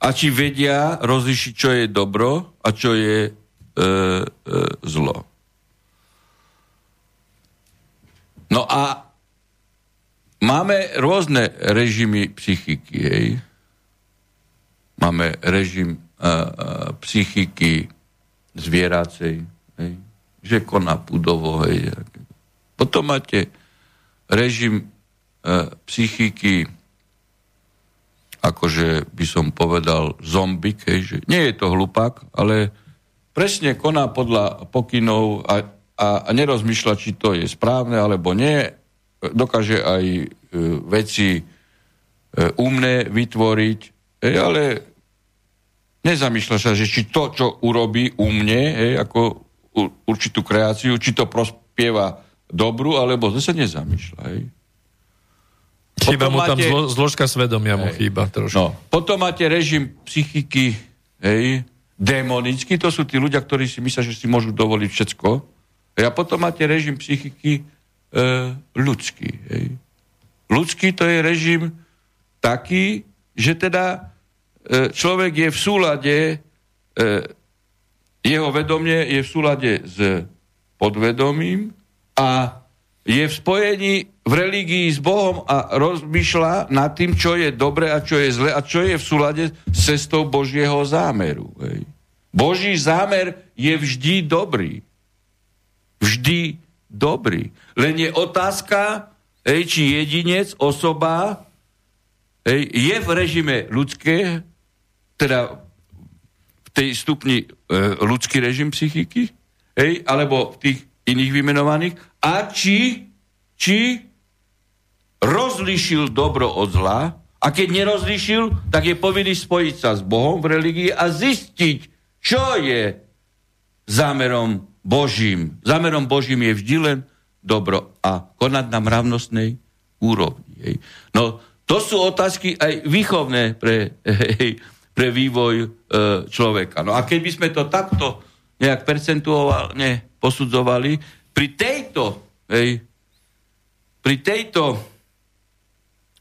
a či vedia rozlišiť, čo je dobro a čo je e, e, zlo. No a máme rôzne režimy psychiky. Hej. Máme režim psychiky zvieracej, hej, že koná pudovo. Hej. Potom máte režim e, psychiky akože by som povedal zombik, hej, že nie je to hlupák, ale presne koná podľa pokynov a, a, a nerozmýšľa, či to je správne alebo nie. Dokáže aj e, veci e, umné vytvoriť, hej, ale nezamýšľa sa, že či to, čo urobí umne, hej, ako u, určitú kreáciu, či to prospieva dobru, alebo zase nezamýšľa. Hej. Chýba mu tam máte... zlo, zložka svedomia mu chýba trošku. No, potom máte režim psychiky, hej, démonický, to sú tí ľudia, ktorí si myslia, že si môžu dovoliť všetko. A potom máte režim psychiky e, ľudský. Hej. Ľudský to je režim taký, že teda človek je v súlade, e, jeho vedomie je v súlade s podvedomím a je v spojení v religii s Bohom a rozmýšľa nad tým, čo je dobre a čo je zle a čo je v súlade s cestou Božieho zámeru. Hej. Boží zámer je vždy dobrý. Vždy dobrý. Len je otázka, hej, či jedinec, osoba hej, je v režime ľudské, teda v tej stupni e, ľudský režim psychiky, hej, alebo v tých iných vymenovaných, a či, či rozlišil dobro od zla a keď nerozlišil, tak je povinný spojiť sa s Bohom v religii a zistiť, čo je zámerom Božím. Zámerom Božím je vždy len dobro a konať na mravnostnej úrovni. Hej. No, to sú otázky aj výchovné pre, hej, pre vývoj e, človeka. No a keby sme to takto nejak percentuálne posudzovali, pri tejto, hej, pri tejto,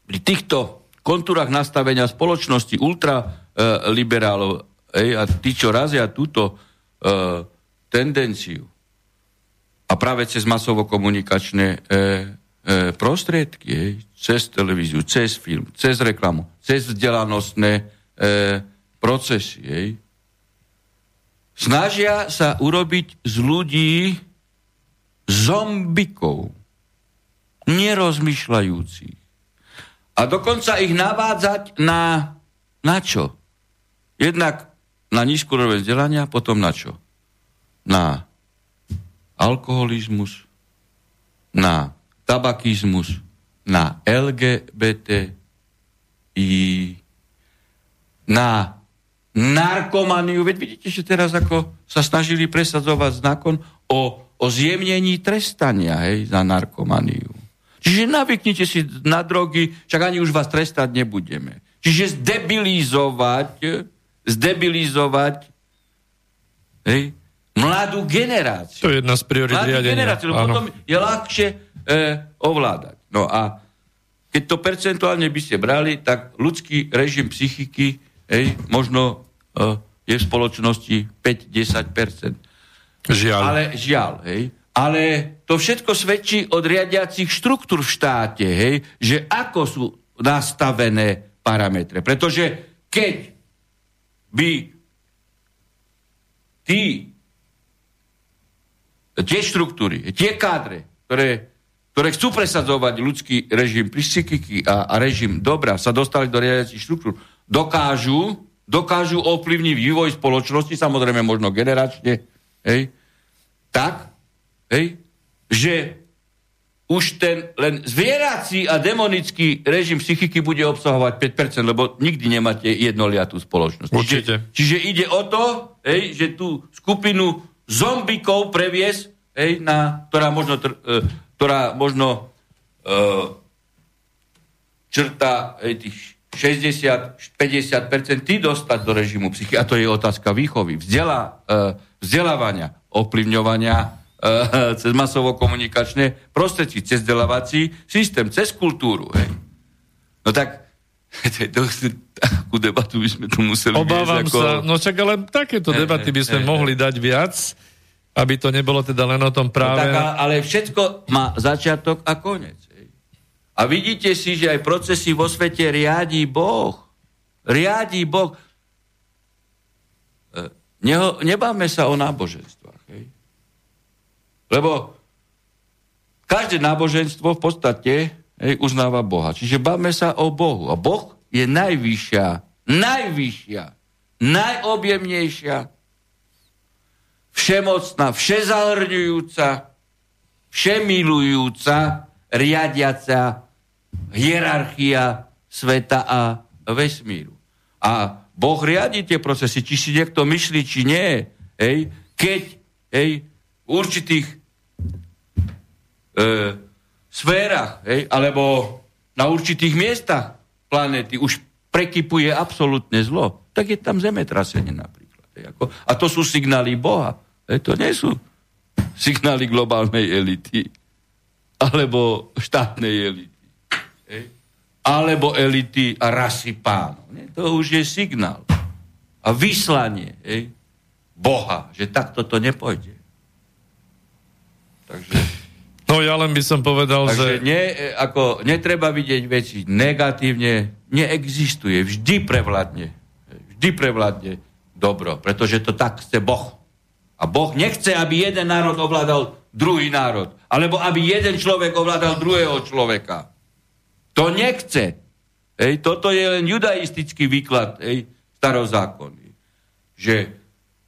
pri týchto kontúrach nastavenia spoločnosti ultraliberálov hej, a tí, čo razia túto uh, tendenciu a práve cez masovo-komunikačné e, e, prostriedky, hej, cez televíziu, cez film, cez reklamu, cez vzdelanostné e, procesy, hej, snažia sa urobiť z ľudí zombikov, nerozmýšľajúcich. A dokonca ich navádzať na, na čo? Jednak na nízku roveň vzdelania, potom na čo? Na alkoholizmus, na tabakizmus, na LGBT, i na narkomaniu. Veď vidíte, že teraz ako sa snažili presadzovať zákon o o zjemnení trestania hej, za narkomaniu. Čiže navyknite si na drogy, však ani už vás trestať nebudeme. Čiže zdebilizovať, zdebilizovať hej, mladú generáciu. To je jedna z priorit riadenia. Generáciu, potom je ľahšie e, ovládať. No a keď to percentuálne by ste brali, tak ľudský režim psychiky hej, možno e, je v spoločnosti 5-10%. Žiaľ. Ale žiaľ, hej. Ale to všetko svedčí od riadiacich štruktúr v štáte, hej, že ako sú nastavené parametre. Pretože keď by tí, tie štruktúry, tie kádre, ktoré, ktoré chcú presadzovať ľudský režim psychiky a, a režim dobra, sa dostali do riadiacich štruktúr, dokážu, dokážu ovplyvniť vývoj spoločnosti, samozrejme možno generačne, hej, tak, hej, že už ten len zvierací a demonický režim psychiky bude obsahovať 5%, lebo nikdy nemáte jednoliatú spoločnosť. Určite. Čiže, čiže ide o to, hej, že tú skupinu zombikov previesť, hej, na, ktorá možno, tr, e, ktorá možno e, črta hej, tých 60-50% ty dostať do režimu psychiky. A to je otázka výchovy, vzdelá, e, vzdelávania, ovplyvňovania e, cez masovo-komunikačné prostredky, cez vzdelávací systém, cez kultúru. Hej. No tak takú debatu by sme tu museli Obávam viesť, ako... sa, no čak ale takéto debaty by sme mohli dať viac, aby to nebolo teda len o tom práve. No tak, ale všetko má začiatok a koniec. A vidíte si, že aj procesy vo svete riadí Boh. Riadí Boh. E, neho, nebáme sa o náboženstvách. Hej? Lebo každé náboženstvo v podstate hej, uznáva Boha. Čiže báme sa o Bohu. A Boh je najvyššia, najvyššia, najobjemnejšia, všemocná, všezahrňujúca, všemilujúca, riadiaca hierarchia sveta a vesmíru. A Boh riadi tie procesy, či si niekto myslí, či nie. Hej, keď hej, v určitých e, sférach, hej, alebo na určitých miestach planéty už prekypuje absolútne zlo, tak je tam zemetrasenie napríklad. Hej, ako, a to sú signály Boha. Hej, to nie sú signály globálnej elity alebo štátnej elity. Hej. Alebo elity a rasy pánov. Nie? To už je signál. A vyslanie hej, Boha, že takto to nepôjde. Takže... No ja len by som povedal, Takže že... ne, ako, netreba vidieť veci negatívne. Neexistuje. Vždy prevládne. Vždy prevládne dobro. Pretože to tak chce Boh. A Boh nechce, aby jeden národ ovládal druhý národ. Alebo aby jeden človek ovládal druhého človeka. To nechce. Hej, toto je len judaistický výklad hej, starozákonný. Že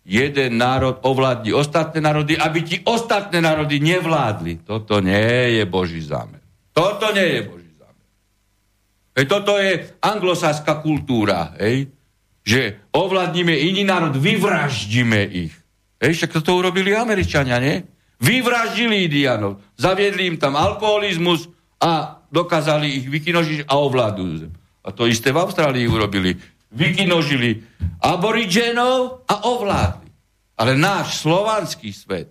jeden národ ovládni ostatné národy, aby ti ostatné národy nevládli. Toto nie je Boží zámer. Toto nie je Boží zámer. Hej, toto je anglosáská kultúra, hej, že ovládnime iný národ, vyvraždíme ich. Hej, však toto urobili Američania, nie? Vyvraždili Indianov, zaviedli im tam alkoholizmus a dokázali ich vykinožiť a ovládnuť zem. A to isté v Austrálii urobili. Vykinožili aborigenov a ovládli. Ale náš slovanský svet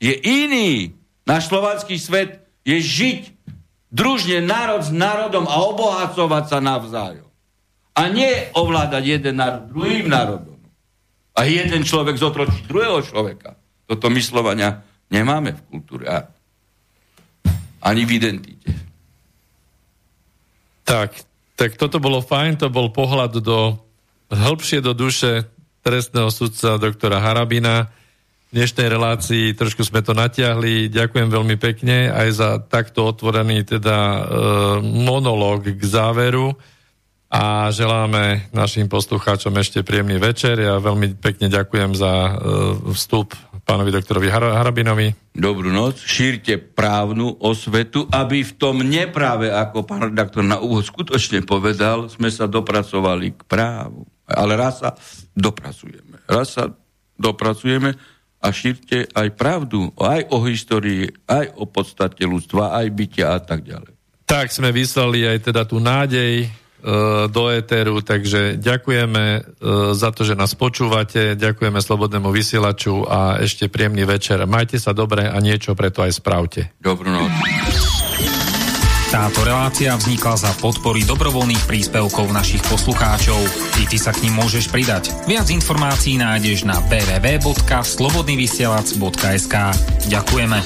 je iný. Náš slovanský svet je žiť družne národ s národom a obohacovať sa navzájom. A nie ovládať jeden národ druhým národom. A jeden človek zotročiť druhého človeka. Toto myslovania nemáme v kultúre. Ani v identite. Tak, tak toto bolo fajn, to bol pohľad do hĺbšie do duše trestného sudca doktora Harabina. V dnešnej relácii trošku sme to natiahli. Ďakujem veľmi pekne aj za takto otvorený teda e, monológ k záveru a želáme našim poslucháčom ešte príjemný večer. Ja veľmi pekne ďakujem za e, vstup pánovi doktorovi Harabinovi. Dobrú noc. Šírte právnu osvetu, aby v tom nepráve, ako pán redaktor na úvod skutočne povedal, sme sa dopracovali k právu. Ale raz sa dopracujeme. Raz sa dopracujeme a šírte aj pravdu, aj o histórii, aj o podstate ľudstva, aj bytia a tak ďalej. Tak sme vyslali aj teda tú nádej, do éteru, takže ďakujeme e, za to, že nás počúvate, ďakujeme Slobodnému vysielaču a ešte príjemný večer. Majte sa dobre a niečo preto aj spravte. Dobrú noc. Táto relácia vznikla za podpory dobrovoľných príspevkov našich poslucháčov. I ty sa k ním môžeš pridať. Viac informácií nájdeš na www.slobodnyvysielac.sk Ďakujeme.